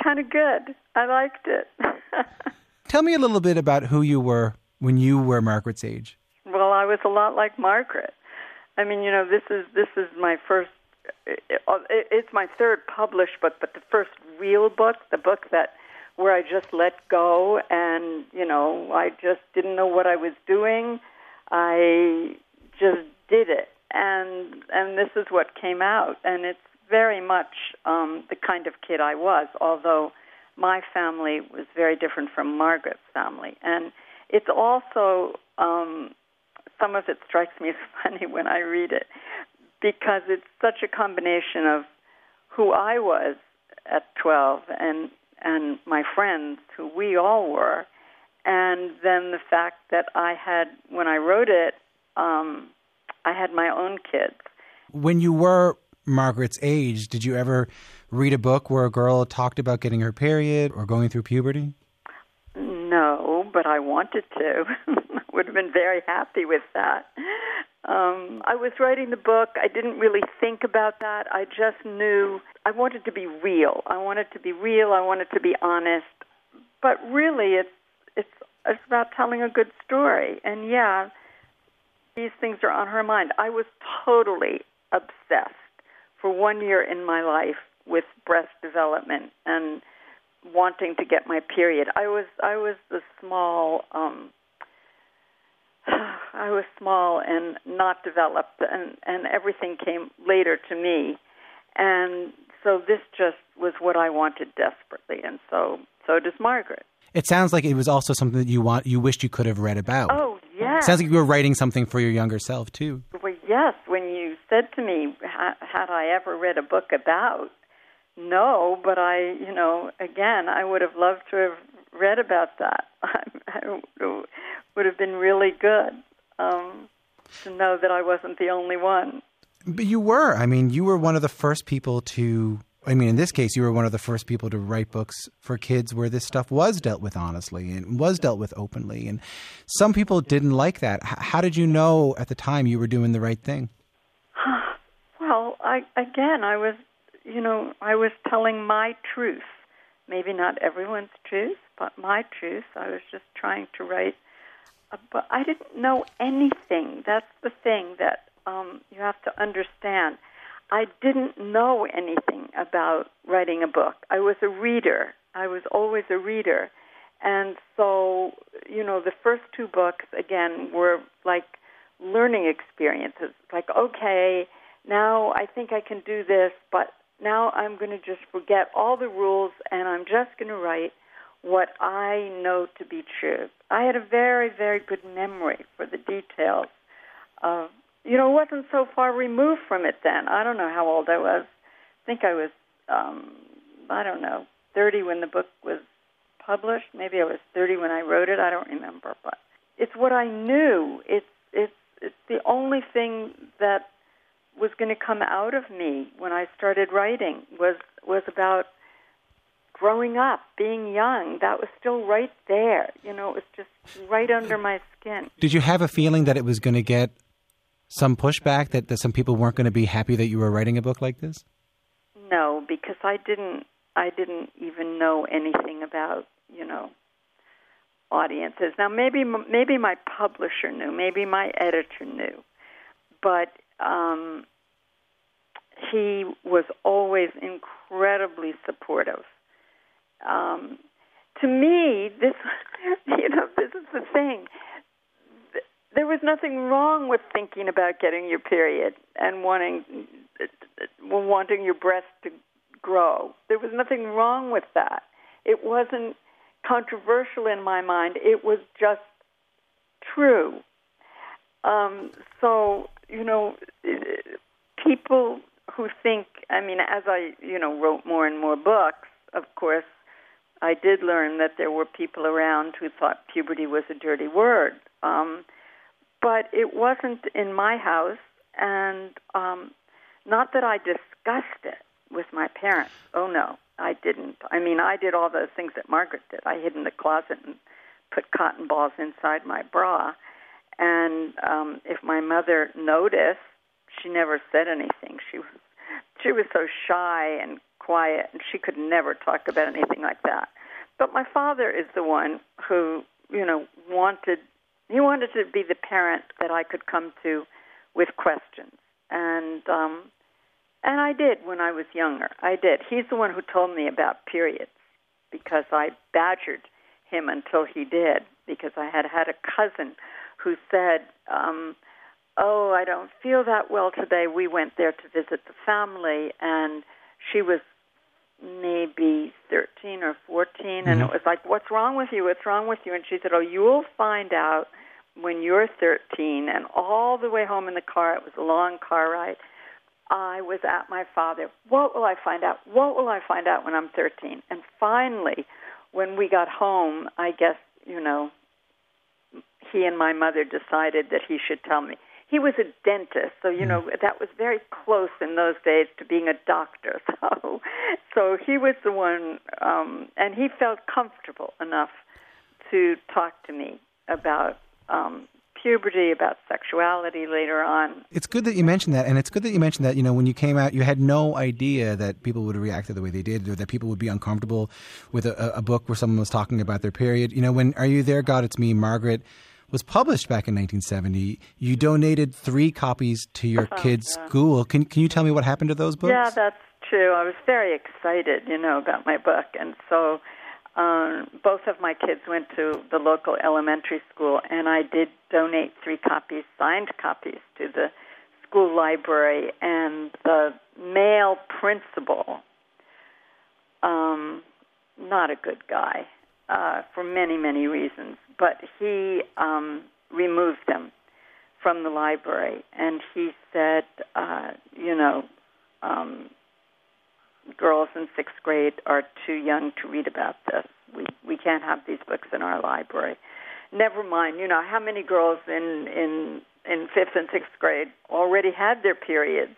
kind of good. I liked it. Tell me a little bit about who you were when you were Margaret's age. I was a lot like Margaret. I mean, you know, this is this is my first. It's my third published book, but the first real book, the book that where I just let go, and you know, I just didn't know what I was doing. I just did it, and and this is what came out, and it's very much um, the kind of kid I was. Although my family was very different from Margaret's family, and it's also um, some of it strikes me as funny when I read it because it's such a combination of who I was at 12 and and my friends who we all were and then the fact that I had when I wrote it um I had my own kids. When you were Margaret's age, did you ever read a book where a girl talked about getting her period or going through puberty? No, but I wanted to. would have been very happy with that. Um, I was writing the book. I didn't really think about that. I just knew I wanted to be real. I wanted to be real. I wanted to be honest. But really, it's it's it's about telling a good story. And yeah, these things are on her mind. I was totally obsessed for one year in my life with breast development and wanting to get my period. I was I was the small um I was small and not developed, and and everything came later to me, and so this just was what I wanted desperately, and so so does Margaret. It sounds like it was also something that you want you wished you could have read about. Oh yes, sounds like you were writing something for your younger self too. Well, yes. When you said to me, had I ever read a book about? No, but I, you know, again, I would have loved to have read about that. I, would have been really good um, to know that I wasn't the only one. But you were. I mean, you were one of the first people to. I mean, in this case, you were one of the first people to write books for kids where this stuff was dealt with honestly and was dealt with openly. And some people didn't like that. How did you know at the time you were doing the right thing? Well, I again, I was, you know, I was telling my truth. Maybe not everyone's truth, but my truth. I was just trying to write but I didn't know anything. That's the thing that um, you have to understand. I didn't know anything about writing a book. I was a reader. I was always a reader. And so, you know, the first two books, again, were like learning experiences. Like, okay, now I think I can do this, but now I'm going to just forget all the rules and I'm just going to write what I know to be true. I had a very, very good memory for the details. Of, you know, wasn't so far removed from it then. I don't know how old I was. I think I was, um, I don't know, 30 when the book was published. Maybe I was 30 when I wrote it. I don't remember, but it's what I knew. It's it's it's the only thing that was going to come out of me when I started writing was was about growing up, being young. That was still right there. You know, it was just right under my skin. Did you have a feeling that it was going to get some pushback that, that some people weren't going to be happy that you were writing a book like this? No, because I didn't I didn't even know anything about, you know, audiences. Now maybe maybe my publisher knew, maybe my editor knew. But um, he was always incredibly supportive. Um, to me, this you know this is the thing. There was nothing wrong with thinking about getting your period and wanting wanting your breast to grow. There was nothing wrong with that. It wasn't controversial in my mind. It was just true. Um, so you know, people who think, I mean, as I, you know, wrote more and more books, of course, I did learn that there were people around who thought puberty was a dirty word. Um, but it wasn't in my house, and um, not that I discussed it with my parents. Oh, no, I didn't. I mean, I did all those things that Margaret did. I hid in the closet and put cotton balls inside my bra. And um, if my mother noticed, she never said anything. She was she was so shy and quiet, and she could never talk about anything like that. But my father is the one who, you know, wanted he wanted to be the parent that I could come to with questions, and um, and I did when I was younger. I did. He's the one who told me about periods because I badgered him until he did because I had had a cousin who said, um, "Oh, I don't feel that well today." We went there to visit the family, and she was maybe 13 or 14 and Mm-hmm. it was like what's wrong with you? What's wrong with you? And she said oh you'll find out when you're 13 and all the way home in the car it was a long car ride i was at my father what will i find out? What will i find out when i'm 13 and finally when we got home i guess you know he and my mother decided that he should tell me he was a dentist, so you know that was very close in those days to being a doctor. So, so he was the one, um, and he felt comfortable enough to talk to me about um, puberty, about sexuality later on. It's good that you mentioned that, and it's good that you mentioned that. You know, when you came out, you had no idea that people would react the way they did, or that people would be uncomfortable with a, a book where someone was talking about their period. You know, when "Are You There, God? It's Me, Margaret." Was published back in 1970. You donated three copies to your Oh, kids' yeah. school. Can can you tell me what happened to those books? Yeah, that's true. I was very excited, you know, about my book, and so um, both of my kids went to the local elementary school, and I did donate three copies, signed copies, to the school library, and the male principal, um, not a good guy uh, for many, many reasons, but he um, removed them from the library, and he said, uh, you know, um, girls in sixth grade are too young to read about this. We we can't have these books in our library. Never mind, you know how many girls in in in fifth and sixth grade already had their periods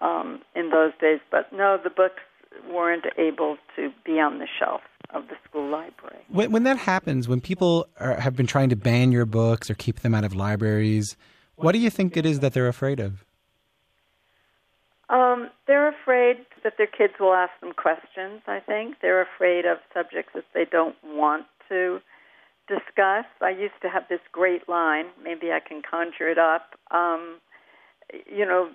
um, in those days, but no, the books weren't able to be on the shelf of the school library. When, when that happens, when people are, have been trying to ban your books or keep them out of libraries, what do you think it is that they're afraid of? Um, they're afraid that their kids will ask them questions. I think they're afraid of subjects that they don't want to discuss. I used to have this great line. Maybe I can conjure it up. Um, you know,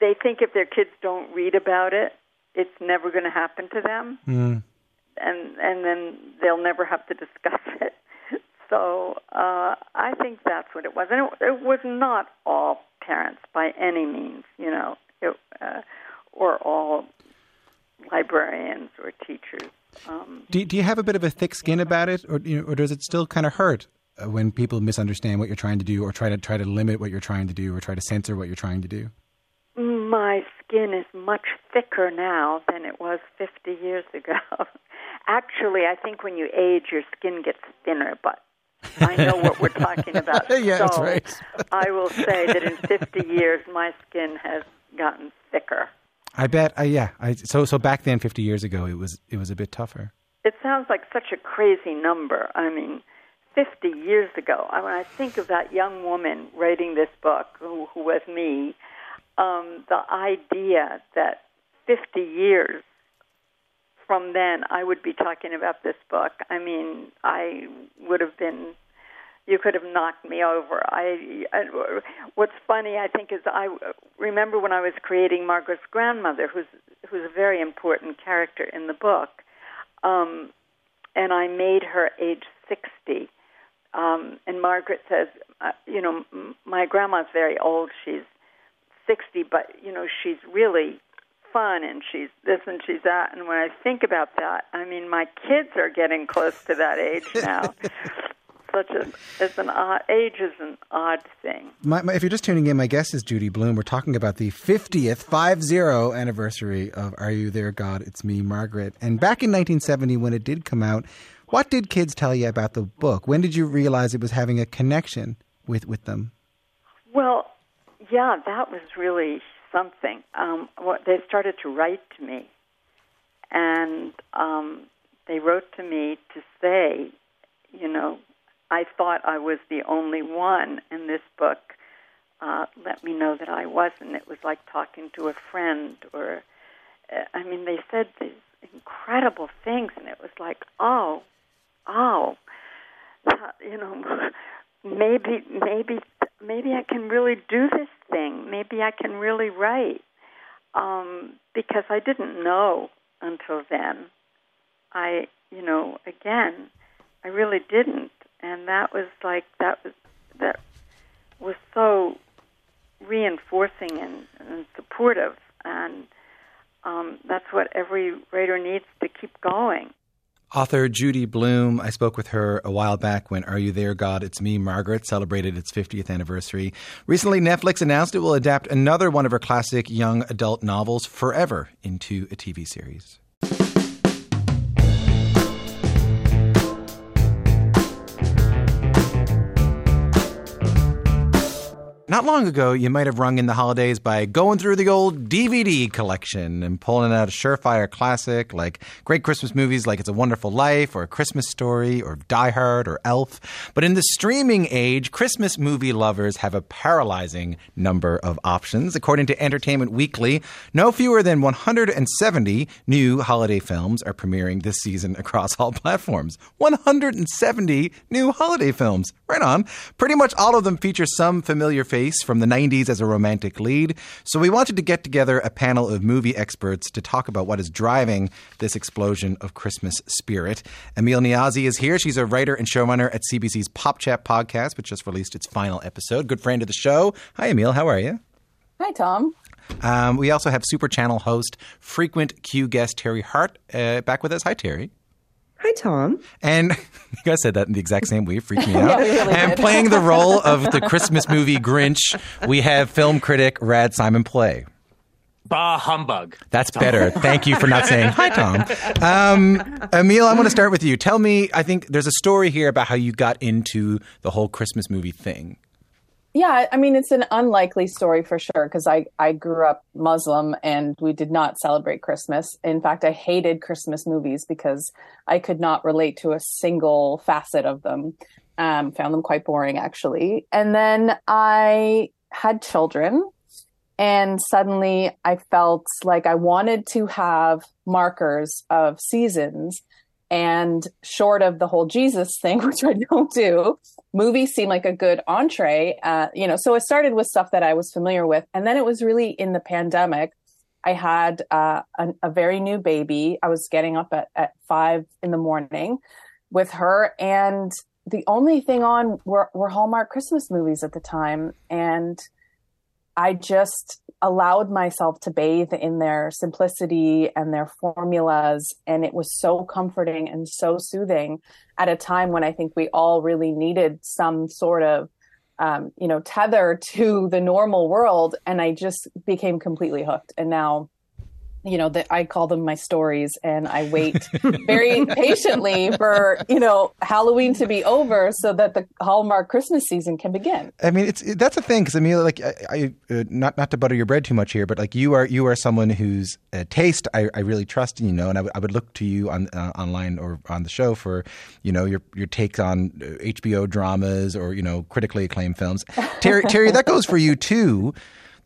they think if their kids don't read about it, it's never going to happen to them, Mm. And and then they'll never have to discuss it. So uh, I think that's what it was, and it, it was not all parents by any means, you know, it, uh, or all librarians or teachers. Um, Do, do you have a bit of a thick skin about it, or you know, or does it still kind of hurt uh, when people misunderstand what you're trying to do, or try to try to limit what you're trying to do, or try to censor what you're trying to do? My skin is much thicker now than it was 50 years ago. Actually, I think when you age, your skin gets thinner, but I know what we're talking about. Yeah, so that's right. I will say that in 50 years, my skin has gotten thicker. I bet. I yeah. I so so back then, 50 years ago, it was it was a bit tougher. It sounds like such a crazy number. I mean, 50 years ago, I- when I think of that young woman writing this book, who, who was me, um, the idea that 50 years from then I would be talking about this book, I mean, I would have been. You could have knocked me over. I, I what's funny, I think, is I remember when I was creating Margaret's grandmother, who's who's a very important character in the book um, and I made her age 60. Um, and Margaret says, uh, you know, m- my grandma's very old. She's 60, but, you know, she's really fun and she's this and she's that. And when I think about that, I mean, my kids are getting close to that age now. Such a, it's an odd, age is an odd thing. My, my, if you're just tuning in, my guest is Judy Blume. We're talking about the 50th, 50 anniversary of Are You There, God? It's Me, Margaret. And back in 1970, when it did come out, what did kids tell you about the book? When did you realize it was having a connection with, with them? Well, yeah, that was really something. Um, what they started to write to me, and um, they wrote to me to say, you know, I thought I was the only one in this book. Uh, let me know that I wasn't. It was like talking to a friend, or uh, I mean, they said these incredible things, and it was like, oh, oh, you know, maybe, maybe, maybe I can really do this thing. Maybe I can really write, um, because I didn't know until then. I, you know, again, I really didn't, and that was like that was that was so reinforcing and, and supportive, and um, that's what every writer needs to keep going. Author Judy Blume, I spoke with her a while back when Are You There, God? It's Me, Margaret celebrated its 50th anniversary. Recently, Netflix announced it will adapt another one of her classic young adult novels, Forever, into a TV series. Not long ago, you might have rung in the holidays by going through the old DVD collection and pulling out a surefire classic like great Christmas movies like It's a Wonderful Life or A Christmas Story or Die Hard or Elf. But in the streaming age, Christmas movie lovers have a paralyzing number of options. According to Entertainment Weekly, no fewer than 170 new holiday films are premiering this season across all platforms. 170 new holiday films. Right on. Pretty much all of them feature some familiar face from the 90s as a romantic lead. So we wanted to get together a panel of movie experts to talk about what is driving this explosion of Christmas spirit. Amil Niazi is here. She's a writer and showrunner at CBC's Pop Chat podcast, which just released its final episode. Good friend of the show. Hi, Amil. How are you? Hi, Tom. Um, we also have Super Channel host, frequent Q guest Teri Hart uh, back with us. Hi, Teri. Hi, Tom. And you guys said that in the exact same way. It freaked me out. Yeah, really and did. playing the role of the Christmas movie Grinch, we have film critic Rad Simonpillai. Bah humbug. That's better. Thank you for not saying hi, Tom. Um, Amil, I want to start with you. Tell me, I think there's a story here about how you got into the whole Christmas movie thing. Yeah, I mean, it's an unlikely story for sure because I, I grew up Muslim and we did not celebrate Christmas. In fact, I hated Christmas movies because I could not relate to a single facet of them. Um, found them quite boring, actually. And then I had children, and suddenly I felt like I wanted to have markers of seasons And short of the whole Jesus thing, which I don't do, movies seem like a good entree. Uh, you know, so it started with stuff that I was familiar with. And then it was really in the pandemic. I had uh, a, a very new baby. I was getting up at, at five in the morning with her. And the only thing on were, were Hallmark Christmas movies at the time. And I just allowed myself to bathe in their simplicity and their formulas. And it was so comforting and so soothing at a time when I think we all really needed some sort of, um, you know, tether to the normal world. And I just became completely hooked. And now you know that I call them my stories, and I wait very patiently for you know Halloween to be over so that the Hallmark Christmas season can begin. I mean, it's that's a thing because I mean, like, I, I uh, not not to butter your bread too much here, but like you are you are someone whose uh, taste I, I really trust, and you know, and I, w- I would look to you on uh, online or on the show for you know your your takes on HBO dramas or you know critically acclaimed films. Teri, Teri, that goes for you too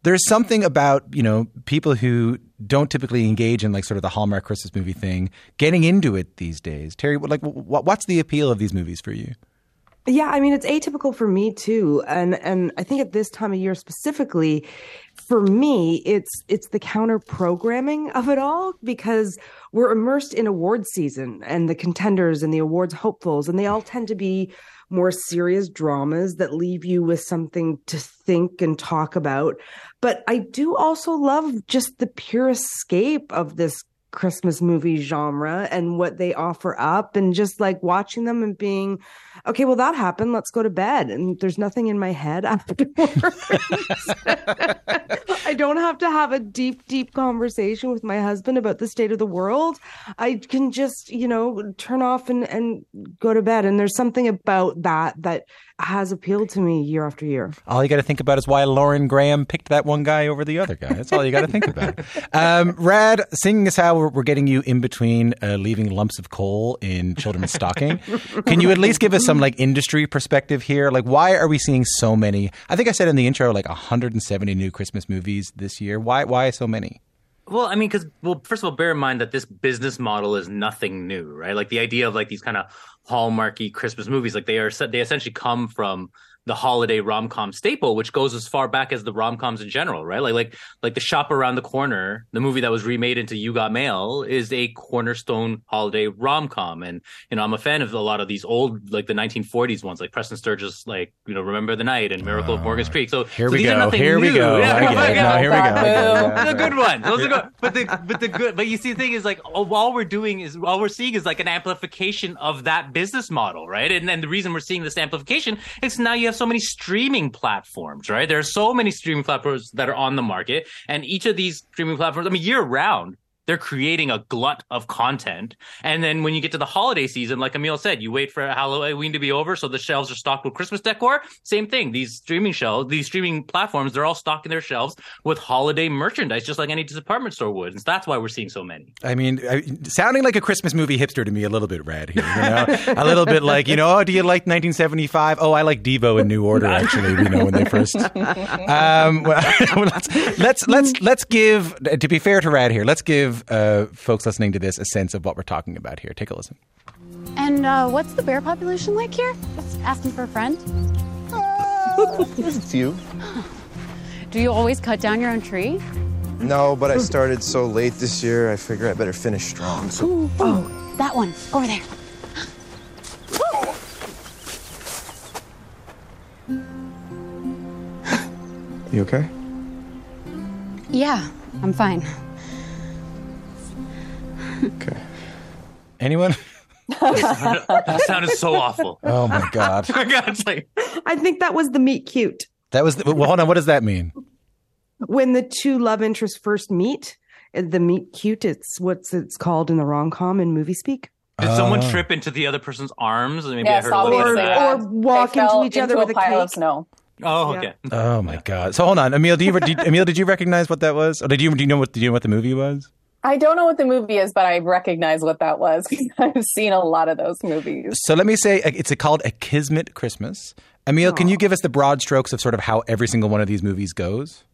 there's something about you know people who don't typically engage in like sort of the Hallmark Christmas movie thing getting into it these days. Teri, like what's the appeal of these movies for you? Yeah, I mean it's atypical for me too, and and I think at this time of year specifically, for me it's it's the counter programming of it all because we're immersed in award season and the contenders and the awards hopefuls, and they all tend to be more serious dramas that leave you with something to think and talk about. But I do also love just the pure escape of this Christmas movie genre and what they offer up and just like watching them and being okay well that happened let's go to bed and there's nothing in my head afterwards I don't have to have a deep deep conversation with my husband about the state of the world I can just you know turn off and and go to bed and there's something about that that has appealed to me year after year. All you got to think about is why Lauren Graham picked that one guy over the other guy. That's all you got to think about. Um, Rad, singing is how we're, we're getting you in between uh, leaving lumps of coal in children's stocking. Can you at least give us some mm. like industry perspective here? Like, why are we seeing so many? I think I said in the intro like 170 new Christmas movies this year. Why? Why so many? Well, I mean, because well, first of all, bear in mind that this business model is nothing new, right? Like the idea of like these kind of hallmarky Christmas movies, like they are they essentially come from the holiday rom com staple, which goes as far back as the rom coms in general, right? Like like like the Shop Around the Corner, the movie that was remade into You Got Mail, is a cornerstone holiday rom com, and you know I'm a fan of a lot of these old like the 1940s ones, like Preston Sturges, like you know Remember the Night and Miracle of Morgan's uh, Creek. So here so we go. Here new. we go. Yeah, no, here we go. the good one. Those are good. But the but the good. But you see, the thing is like uh, all we're doing is all we're seeing is like an amplification of that business model, right? And then the reason we're seeing this amplification is now you have so many streaming platforms, right? There are so many streaming platforms that are on the market, and each of these streaming platforms, I mean, year round, they're creating a glut of content. And then when you get to the holiday season, like Amil said, you wait for Halloween to be over so the shelves are stocked with Christmas decor. Same thing. These streaming shelves, these streaming platforms, they're all stocking their shelves with holiday merchandise, just like any department store would. And that's why we're seeing so many. I mean, I, sounding like a Christmas movie hipster to me a little bit rad here. You know? a little bit like, you know, oh, do you like 1975? Oh, I like Devo and New Order, actually, you know, when they first. Um, well, let's, let's, let's, let's give, to be fair to Rad here, let's give uh, folks listening to this a sense of what we're talking about here. Take a listen. And uh, what's the bear population like here? Just asking for a friend. It's you. Do you always cut down your own tree? No, but I started so late this year, I figure I better finish strong. So. Ooh, oh, that one over there. You okay? Yeah, I'm fine. Okay. Anyone? that sounded so awful. Oh my god! my god! It's like I think that was the meet cute. That was the, well. Hold on. What does that mean? When the two love interests first meet, uh, the meet cute. It's what's it's called in the rom com in movie speak. Did someone Oh. trip into the other person's arms? Maybe Yes, I heard a little bit of obviously, that. Or walk They into fell each other into with a a pile of cake. snow. Oh, Yeah. okay. Oh my god! So hold on, Amil. Do you, did, Amil? Did you recognize what that was? Or did you do you know what do you know what the movie was? I don't know what the movie is, but I recognize what that was. I've seen a lot of those movies. So let me say uh, it's called a Kismet Christmas. Amil, can you give us the broad strokes of sort of how every single one of these movies goes?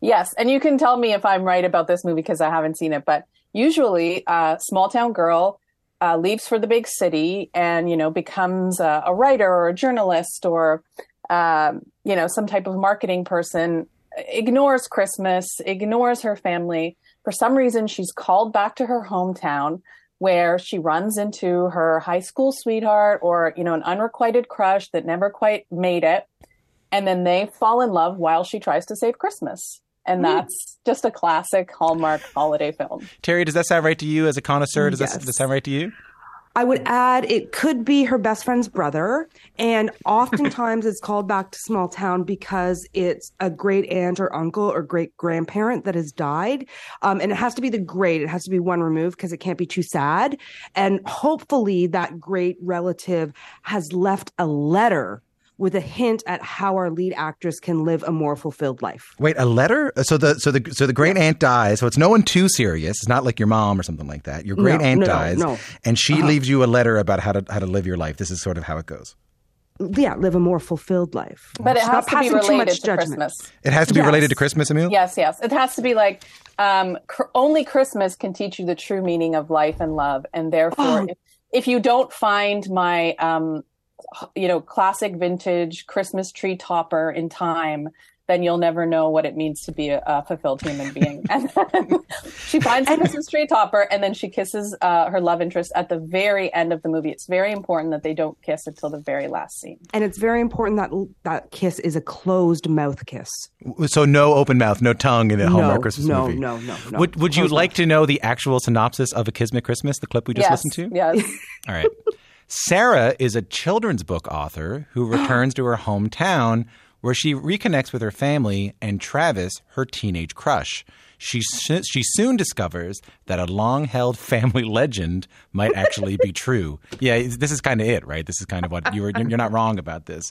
Yes, and you can tell me if I'm right about this movie because I haven't seen it. But usually, uh, small town girl uh, leaves for the big city and you know becomes a, a writer or a journalist or um, you know some type of marketing person ignores christmas ignores her family for some reason she's called back to her hometown where she runs into her high school sweetheart or you know an unrequited crush that never quite made it and then they fall in love while she tries to save christmas and hmm. that's just a classic hallmark holiday film Teri, does that sound right to you as a connoisseur? Does, that, does that sound right to you? I would add it could be her best friend's brother, and oftentimes it's called back to small town because it's a great aunt or uncle or great grandparent that has died, um, and it has to be the great. It has to be one removed because it can't be too sad, and hopefully that great relative has left a letter with a hint at how our lead actress can live a more fulfilled life. Wait, a letter? So the so the so the great aunt dies. So it's no one too serious. It's not like your mom or something like that. Your great No, aunt no, no, dies, no. and she Uh-huh. leaves you a letter about how to how to live your life. This is sort of how it goes. Yeah, live a more fulfilled life. but it has not to be passing too much related to judgment. christmas It has to be Yes. related to Christmas, Amil. Yes, yes. It has to be like um, cr- only Christmas can teach you the true meaning of life and love, and therefore, Oh. if, if you don't find my, um, you know, classic vintage Christmas tree topper in time, then you'll never know what it means to be a, a fulfilled human being. and then she finds the Christmas tree topper, and then she kisses uh, her love interest at the very end of the movie. It's very important that they don't kiss until the very last scene. And it's very important that that kiss is a closed mouth kiss. So no open mouth, no tongue in a No, Hallmark Christmas no, movie. no, no, no. Would Would you Closed like to know the actual synopsis of A Kismet Christmas, the clip we just yes, listened to? Yes. All right. Sarah is a children's book author who returns to her hometown where she reconnects with her family and Travis, her teenage crush. She, s- she soon discovers that a long held family legend might actually be true. Yeah, this is kind of it, right? This is kind of what you were, you're not wrong about this.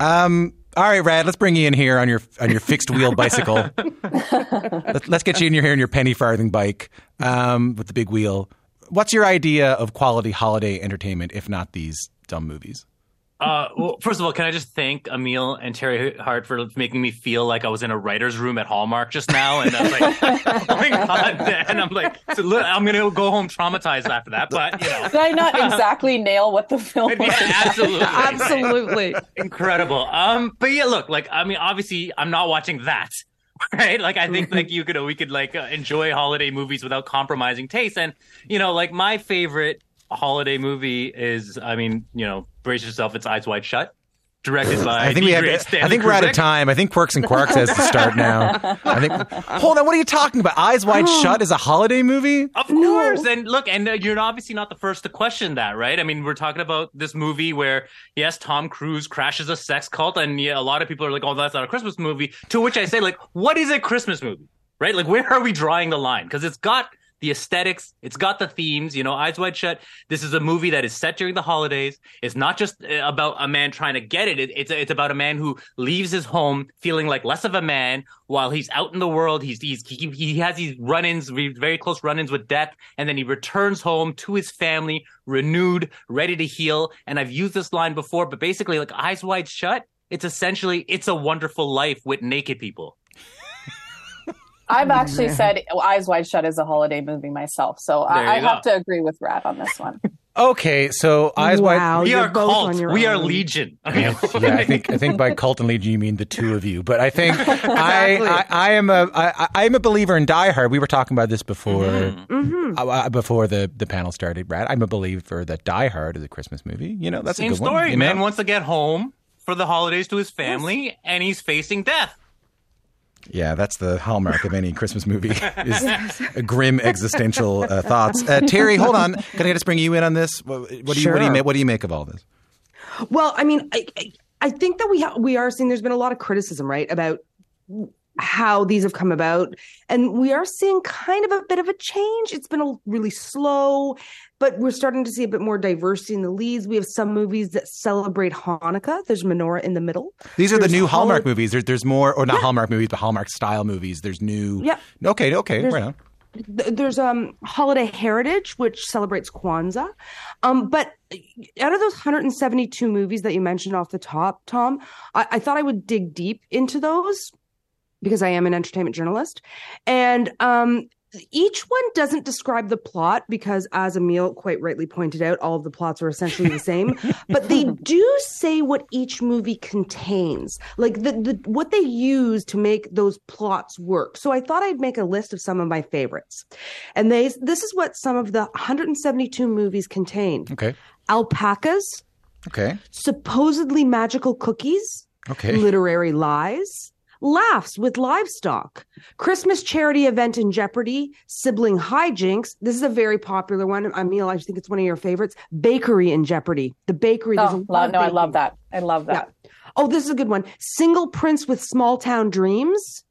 Um, all right, Rad, let's bring you in here on your on your fixed wheel bicycle. let's, let's get you in here in your penny farthing bike um, with the big wheel. What's your idea of quality holiday entertainment, if not these dumb movies? Uh, well, first of all, can I just thank Amil and Teri Hart for making me feel like I was in a writer's room at Hallmark just now, and I was like, "Oh my god!" And I'm like, so look, "I'm gonna go home traumatized after that." But you know, Did I not exactly nail what the film was? absolutely, Absolutely. incredible. Um, but yeah, look, like I mean, obviously, I'm not watching that. Right, like I think like you could we could like uh, enjoy holiday movies without compromising taste, and you know, like my favorite holiday movie is, I mean, you know, brace yourself, it's Eyes Wide Shut, directed by I think we the have. great I Stanley think we're out of time. I think Quirks and Quarks has to start now. I think. Hold on. What are you talking about? Eyes Wide Shut is a holiday movie. Of course, and look, and uh, you're obviously not the first to question that, right? I mean, we're talking about this movie where, yes, Tom Cruise crashes a sex cult, and yeah, a lot of people are like, "Oh, that's not a Christmas movie." To which I say, like, what is a Christmas movie, right? Like, where are we drawing the line? Because it's got the aesthetics, it's got the themes. You know, Eyes Wide Shut. This is a movie that is set during the holidays. It's not just uh, about a man trying to get it. it it's it's about a man who leaves his home feeling like less of a man while he's out in the world. He's he's he, he has these run-ins, very close run-ins with death, and then he returns home to his family renewed, ready to heal. And I've used this line before, but basically, like Eyes Wide Shut. It's essentially it's a wonderful life with naked people. I've actually said Eyes Wide Shut is a holiday movie myself, so I, I have to agree with Rad on this one. Okay, so Eyes Wow, Wide. We you're cult. on your We are legion. yeah, I think I think by cult and legion you mean the two of you, but I think I, I I am a I, I am a believer in Die Hard. We were talking about this before Mm-hmm. uh, uh, before the the panel started. Brad, I'm a believer that Die Hard is a Christmas movie. You know, that's Same a good story. one. you know? Man wants to get home for the holidays to his family, and he's facing death. Yeah, that's the hallmark of any Christmas movie is grim existential uh, thoughts. Uh, Teri, hold on. Can I just bring you in on this? What, what do you what do you Sure. make, what do you make of all this? Well, I mean, I, I- I think that we ha- we are seeing there's been a lot of criticism, right, about how these have come about, and we are seeing kind of a bit of a change. It's been a really slow, but we're starting to see a bit more diversity in the leads. We have some movies that celebrate Hanukkah. There's Menorah in the middle. These are the new Hallmark holi- movies. There, there's more, or not Hallmark movies, but Hallmark style movies. There's new. Yeah. Okay. Okay. There's- right on. There's um Holiday Heritage, which celebrates Kwanzaa. Um, but out of those 172 movies that you mentioned off the top, Tom, I, I thought I would dig deep into those because I am an entertainment journalist. And um, each one doesn't describe the plot because, as Amil quite rightly pointed out, all of the plots are essentially the same. but they do say what each movie contains, like the, the what they use to make those plots work. So I thought I'd make a list of some of my favorites, and they this is what some of the 172 movies contain: Okay. alpacas, Okay. supposedly magical cookies, Okay. literary lies, laughs with livestock, Christmas charity event in jeopardy, sibling hijinks. This is a very popular one. Amil, I think it's one of your favorites. Bakery in jeopardy. The bakery. Oh, of no, I love that. I love that. Oh, this is a good one. Single prince with small town dreams.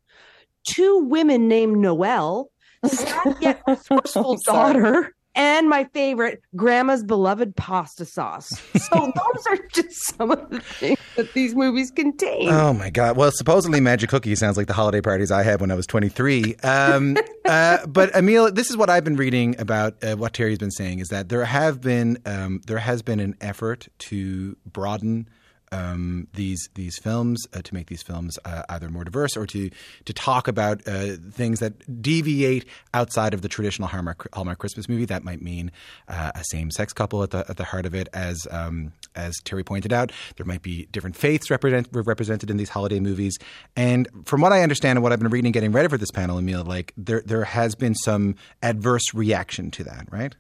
Two women named Noel. Sad yet resourceful daughter. And my favorite, grandma's beloved pasta sauce. So those are just some of the things that these movies contain. Oh my god! Well, supposedly Magic Cookie sounds like the holiday parties I had when I was 23. Um, uh, but Amil, this is what I've been reading about uh, what Teri's been saying is that there have been um, there has been an effort to broaden um, these these films uh, to make these films uh, either more diverse or to to talk about uh, things that deviate outside of the traditional Hallmark, Hallmark Christmas movie. That might mean uh, a same sex couple at the at the heart of it, as um, as Teri pointed out. There might be different faiths represent, represented in these holiday movies. And from what I understand and what I've been reading, getting ready for this panel, Amil, like there there has been some adverse reaction to that, right?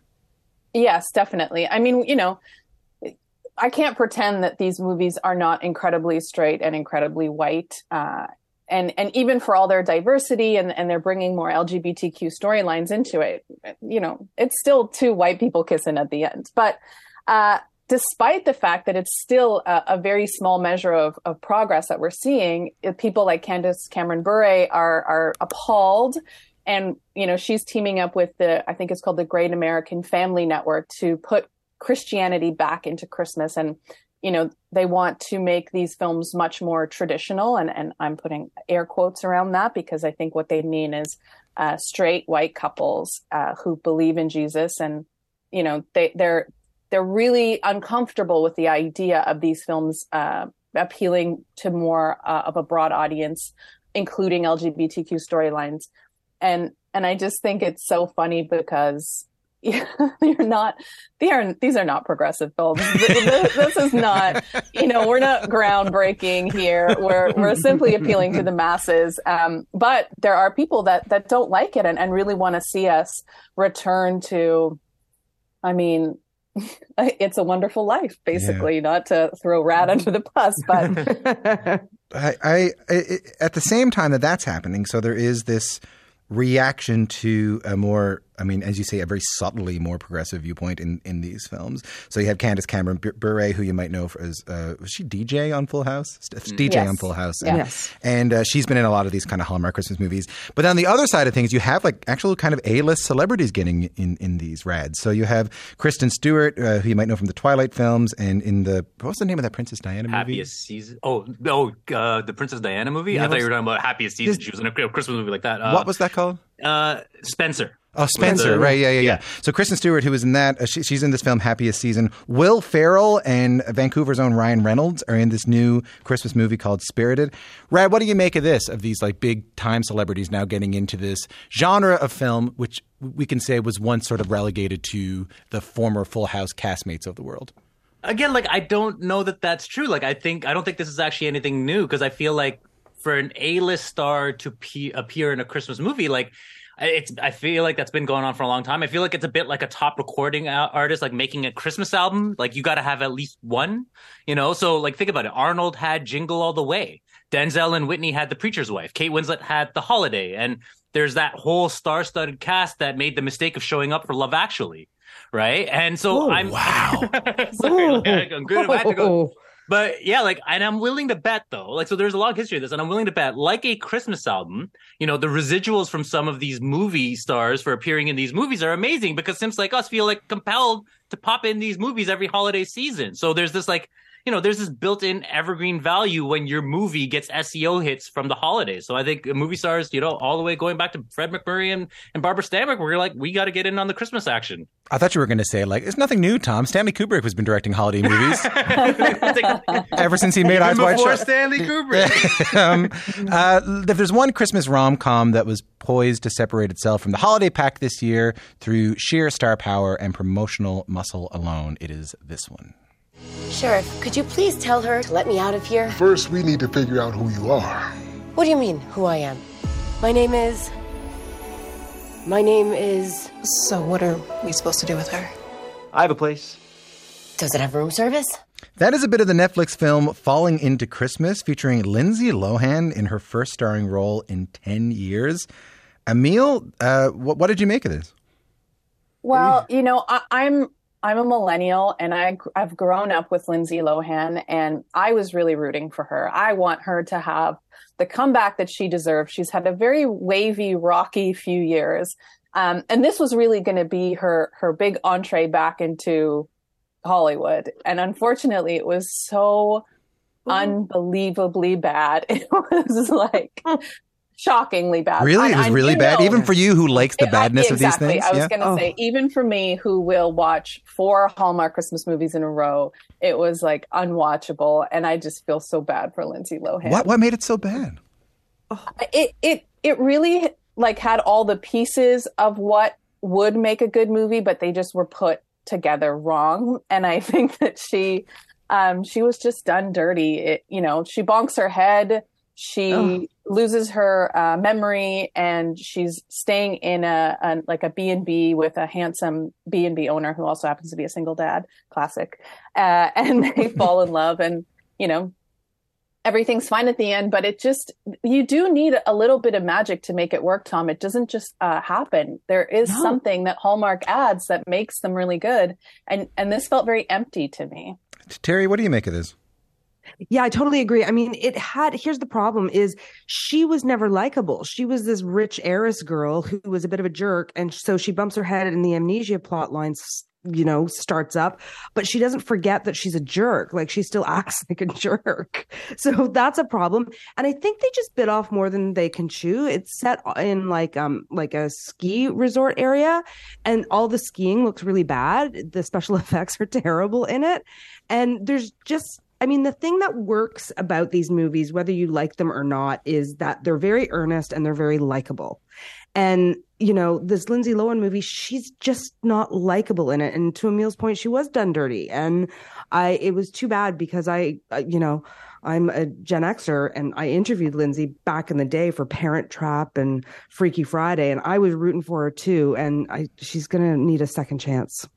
Yes, definitely. I mean, you know, I can't pretend that these movies are not incredibly straight and incredibly white. Uh, and, and even for all their diversity and, and they're bringing more LGBTQ storylines into it, you know, it's still two white people kissing at the end. But, uh, despite the fact that it's still a, a very small measure of, of progress that we're seeing, people like Candace Cameron Bure are, are appalled and you know she's teaming up with the i think it's called the great american family network to put christianity back into christmas. And you know they want to make these films much more traditional. And, and i'm putting air quotes around that because i think what they mean is uh, straight white couples uh, who believe in jesus. And you know they they're they're really uncomfortable with the idea of these films uh, appealing to more uh, of a broad audience including lgbtq storylines. And and I just think it's so funny because you're not they are these are not progressive films. this, this is not you know we're not groundbreaking here. We're we're simply appealing to the masses. Um, but there are people that that don't like it and, and really want to see us return to. I mean, it's a wonderful life, basically. Not to throw Rad under the bus, but I, I, I at the same time that that's happening, so there is this reaction to a more, I mean, as you say, a very subtly more progressive viewpoint in, in these films. So you have Candace Cameron Bure, who you might know for, as uh, was she DJ on Full House? DJ Yes. on Full House. And, Yes. and uh, she's been in a lot of these kind of Hallmark Christmas movies. But then on the other side of things, you have like actual kind of A-list celebrities getting in, in these rads. So you have Kristen Stewart, uh, who you might know from the Twilight films, and in the what's the name of that Princess Diana movie? Happiest season. Oh, oh, uh, the Princess Diana movie. Yeah, I thought you were talking about Happiest season. She was in a Christmas movie like that. Uh, what was that called? Uh, Spencer. Oh, Spencer, the- right? Yeah, yeah, yeah. So Kristen Stewart, who was in that, uh, she, she's in this film Happiest Season. Will Ferrell and Vancouver's own Ryan Reynolds are in this new Christmas movie called Spirited. Rad, what do you make of this? Of these like big time celebrities now getting into this genre of film, which we can say was once sort of relegated to the former Full House castmates of the world. again like i don't know that that's true like i think i don't think this is actually anything new because i feel like for an a-list star to pe- appear in a christmas movie like I- it's i feel like that's been going on for a long time. I feel like it's a bit like a top recording artist like making a christmas album. Like you got to have at least one you know? So like think about it. Arnold had jingle all the way. Denzel and whitney had the preacher's wife. Kate winslet had the holiday. And there's that whole star-studded cast that made the mistake of showing up for love actually right? And so oh, i'm wow. Sorry like, i'm good I had to go oh. But yeah, like, and I'm willing to bet though, like, so there's a long history of this, and I'm willing to bet, like a Christmas album, you know, the residuals from some of these movie stars for appearing in these movies are amazing because Simps like us feel like compelled to pop in these movies every holiday season. So there's this like, you know, there's this built-in evergreen value when your movie gets SEO hits from the holidays. So I think movie stars, you know, all the way going back to Fred MacMurray and, and Barbara Stanwyck, we're like, we got to get in on the Christmas action. I thought you were going to say like it's nothing new, Tom. Stanley Kubrick has been directing holiday movies ever since he made Eyes Wide Before Shut. Stanley Kubrick. um, uh, if there's one Christmas rom com that was poised to separate itself from the holiday pack this year through sheer star power and promotional muscle alone, it is this one. Sheriff, could you please tell her to let me out of here? First, we need to figure out who you are. What do you mean, who I am? My name is. My name is. So, what are we supposed to do with her? I have a place. Does it have room service? That is a bit of the Netflix film Falling into Christmas, featuring Lindsay Lohan in her first starring role in 10 years. Amil, uh, what, what did you make of this? Well, you know, I, I'm I'm a millennial, and I I've grown up with Lindsay Lohan, and I was really rooting for her. I want her to have the comeback that she deserves. She's had a very wavy, rocky few years, um, and this was really going to be her her big entree back into Hollywood. And unfortunately, it was so unbelievably bad. It was like shockingly bad. Really? It was And- and really bad? know- Even for you who likes the I- badness of these things? I was Yeah. going to Oh. say, even for me, who will watch four Hallmark Christmas movies in a row, it was like unwatchable, and I just feel so bad for Lindsay Lohan. What, what made it so bad? It it it really like had all the pieces of what would make a good movie, but they just were put together wrong, and I think that she. Um, she was just done dirty. It, you know, she bonks her head. She Ugh. loses her uh, memory, and she's staying in a, a like a B and B with a handsome B and B owner who also happens to be a single dad. Classic. Uh, and they fall in love, and you know, everything's fine at the end. But it just you do need a little bit of magic to make it work, Tom. It doesn't just uh, happen. There is No. something that Hallmark adds that makes them really good, and and this felt very empty to me. Teri, what do you make of this? Yeah, I totally agree. I mean, it had here's the problem is she was never likable. She was this rich heiress girl who was a bit of a jerk and so she bumps her head and the amnesia plot line s- you know starts up, but she doesn't forget that she's a jerk. Like she still acts like a jerk. So that's a problem. And I think they just bit off more than they can chew. It's set in like um like a ski resort area and all the skiing looks really bad. The special effects are terrible in it. And there's just I mean, the thing that works about these movies, whether you like them or not, is that they're very earnest and they're very likable. And, you know, this Lindsay Lohan movie, she's just not likable in it. And to Amil's point, she was done dirty. And I, it was too bad because I, you know, I'm a Gen Xer and I interviewed Lindsay back in the day for Parent Trap and Freaky Friday. And I was rooting for her too. And I, she's going to need a second chance.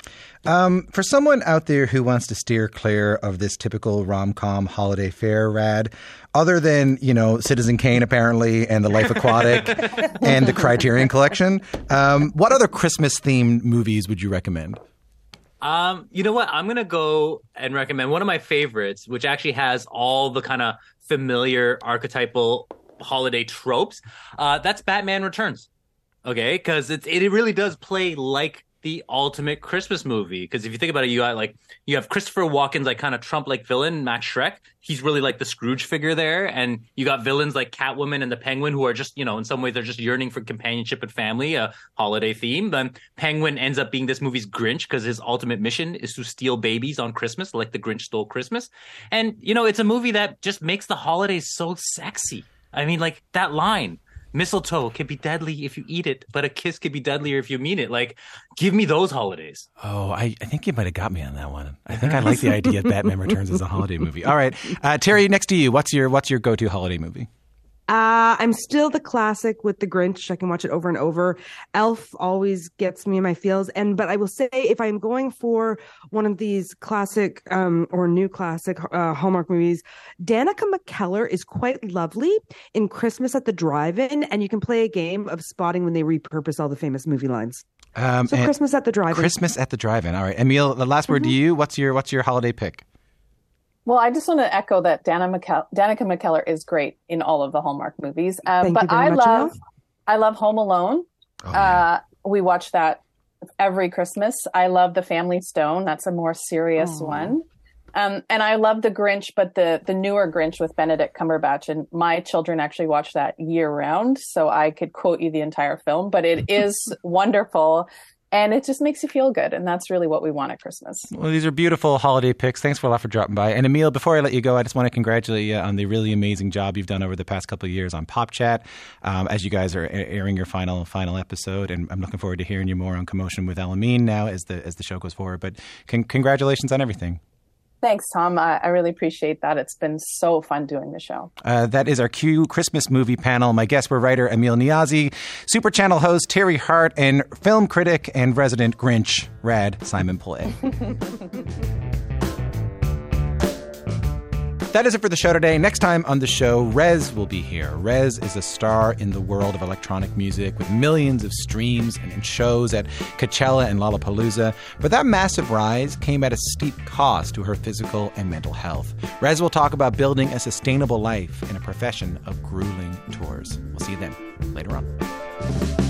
Um, for someone out there who wants to steer clear of this typical rom com holiday fare Rad, other than you know Citizen Kane apparently and The Life Aquatic and the Criterion Collection, um, what other Christmas themed movies would you recommend? Um, you know what? I'm gonna go and recommend one of my favorites, which actually has all the kind of familiar archetypal holiday tropes. Uh, that's Batman Returns. Okay, because it it really does play like the ultimate Christmas movie. Because if you think about it, you got like you have Christopher Walken's like kind of Trump like villain, Max Shreck. He's really like the Scrooge figure there, and you got villains like Catwoman and the Penguin, who are just you know in some ways they're just yearning for companionship and family, a holiday theme. Then Penguin ends up being this movie's Grinch because his ultimate mission is to steal babies on Christmas, like the Grinch stole Christmas. And you know it's a movie that just makes the holidays so sexy. I mean, like that line mistletoe can be deadly if you eat it, but a kiss can be deadlier if you mean it. Like, give me those holidays. Oh, I, I think you might have got me on that one. I think I like the idea of Batman Returns as a holiday movie. All right, uh, Teri, next to you, what's your what's your go to holiday movie? Uh, I'm still the classic with the Grinch. I can watch it over and over. Elf always gets me in my feels. And but I will say, if I'm going for one of these classic um, or new classic uh, Hallmark movies, Danica McKellar is quite lovely in Christmas at the Drive-In, and you can play a game of spotting when they repurpose all the famous movie lines. Um, So Christmas at the Drive-In. Christmas at the Drive-In. All right, Amil. The last word to you. What's your what's your holiday pick? Well, I just want to echo that Dana McKell- Danica McKellar is great in all of the Hallmark movies. Um, Thank but you very I much, love, Amil. I love Home Alone. uh, we watch that every Christmas. I love The Family Stone. That's a more serious Aw. one. Um, and I love the Grinch, but the the newer Grinch with Benedict Cumberbatch, and my children actually watch that year round, so I could quote you the entire film. But it is wonderful, and it just makes you feel good, and that's really what we want at Christmas. Well, these are beautiful holiday picks. Thanks for a lot for dropping by. And Amil, before I let you go, I just want to congratulate you on the really amazing job you've done over the past couple of years on Pop Chat, um, as you guys are airing your final final episode. And I'm looking forward to hearing you more on Commotion with Elamin now as the as the show goes forward. But con- congratulations on everything. Thanks, Tom. I, I, really appreciate that. It's been so fun doing the show. Uh, that is our Q Christmas movie panel. My guests were writer Amil Niazi, Super Channel host Teri Hart, and film critic and resident Grinch Rad Simon Pillay. That is it for the show today. Next time on the show, Rezz will be here. Rezz is a star in the world of electronic music with millions of streams and shows at Coachella and Lollapalooza. But that massive rise came at a steep cost to her physical and mental health. Rezz will talk about building a sustainable life in a profession of grueling tours. We'll see you then later on.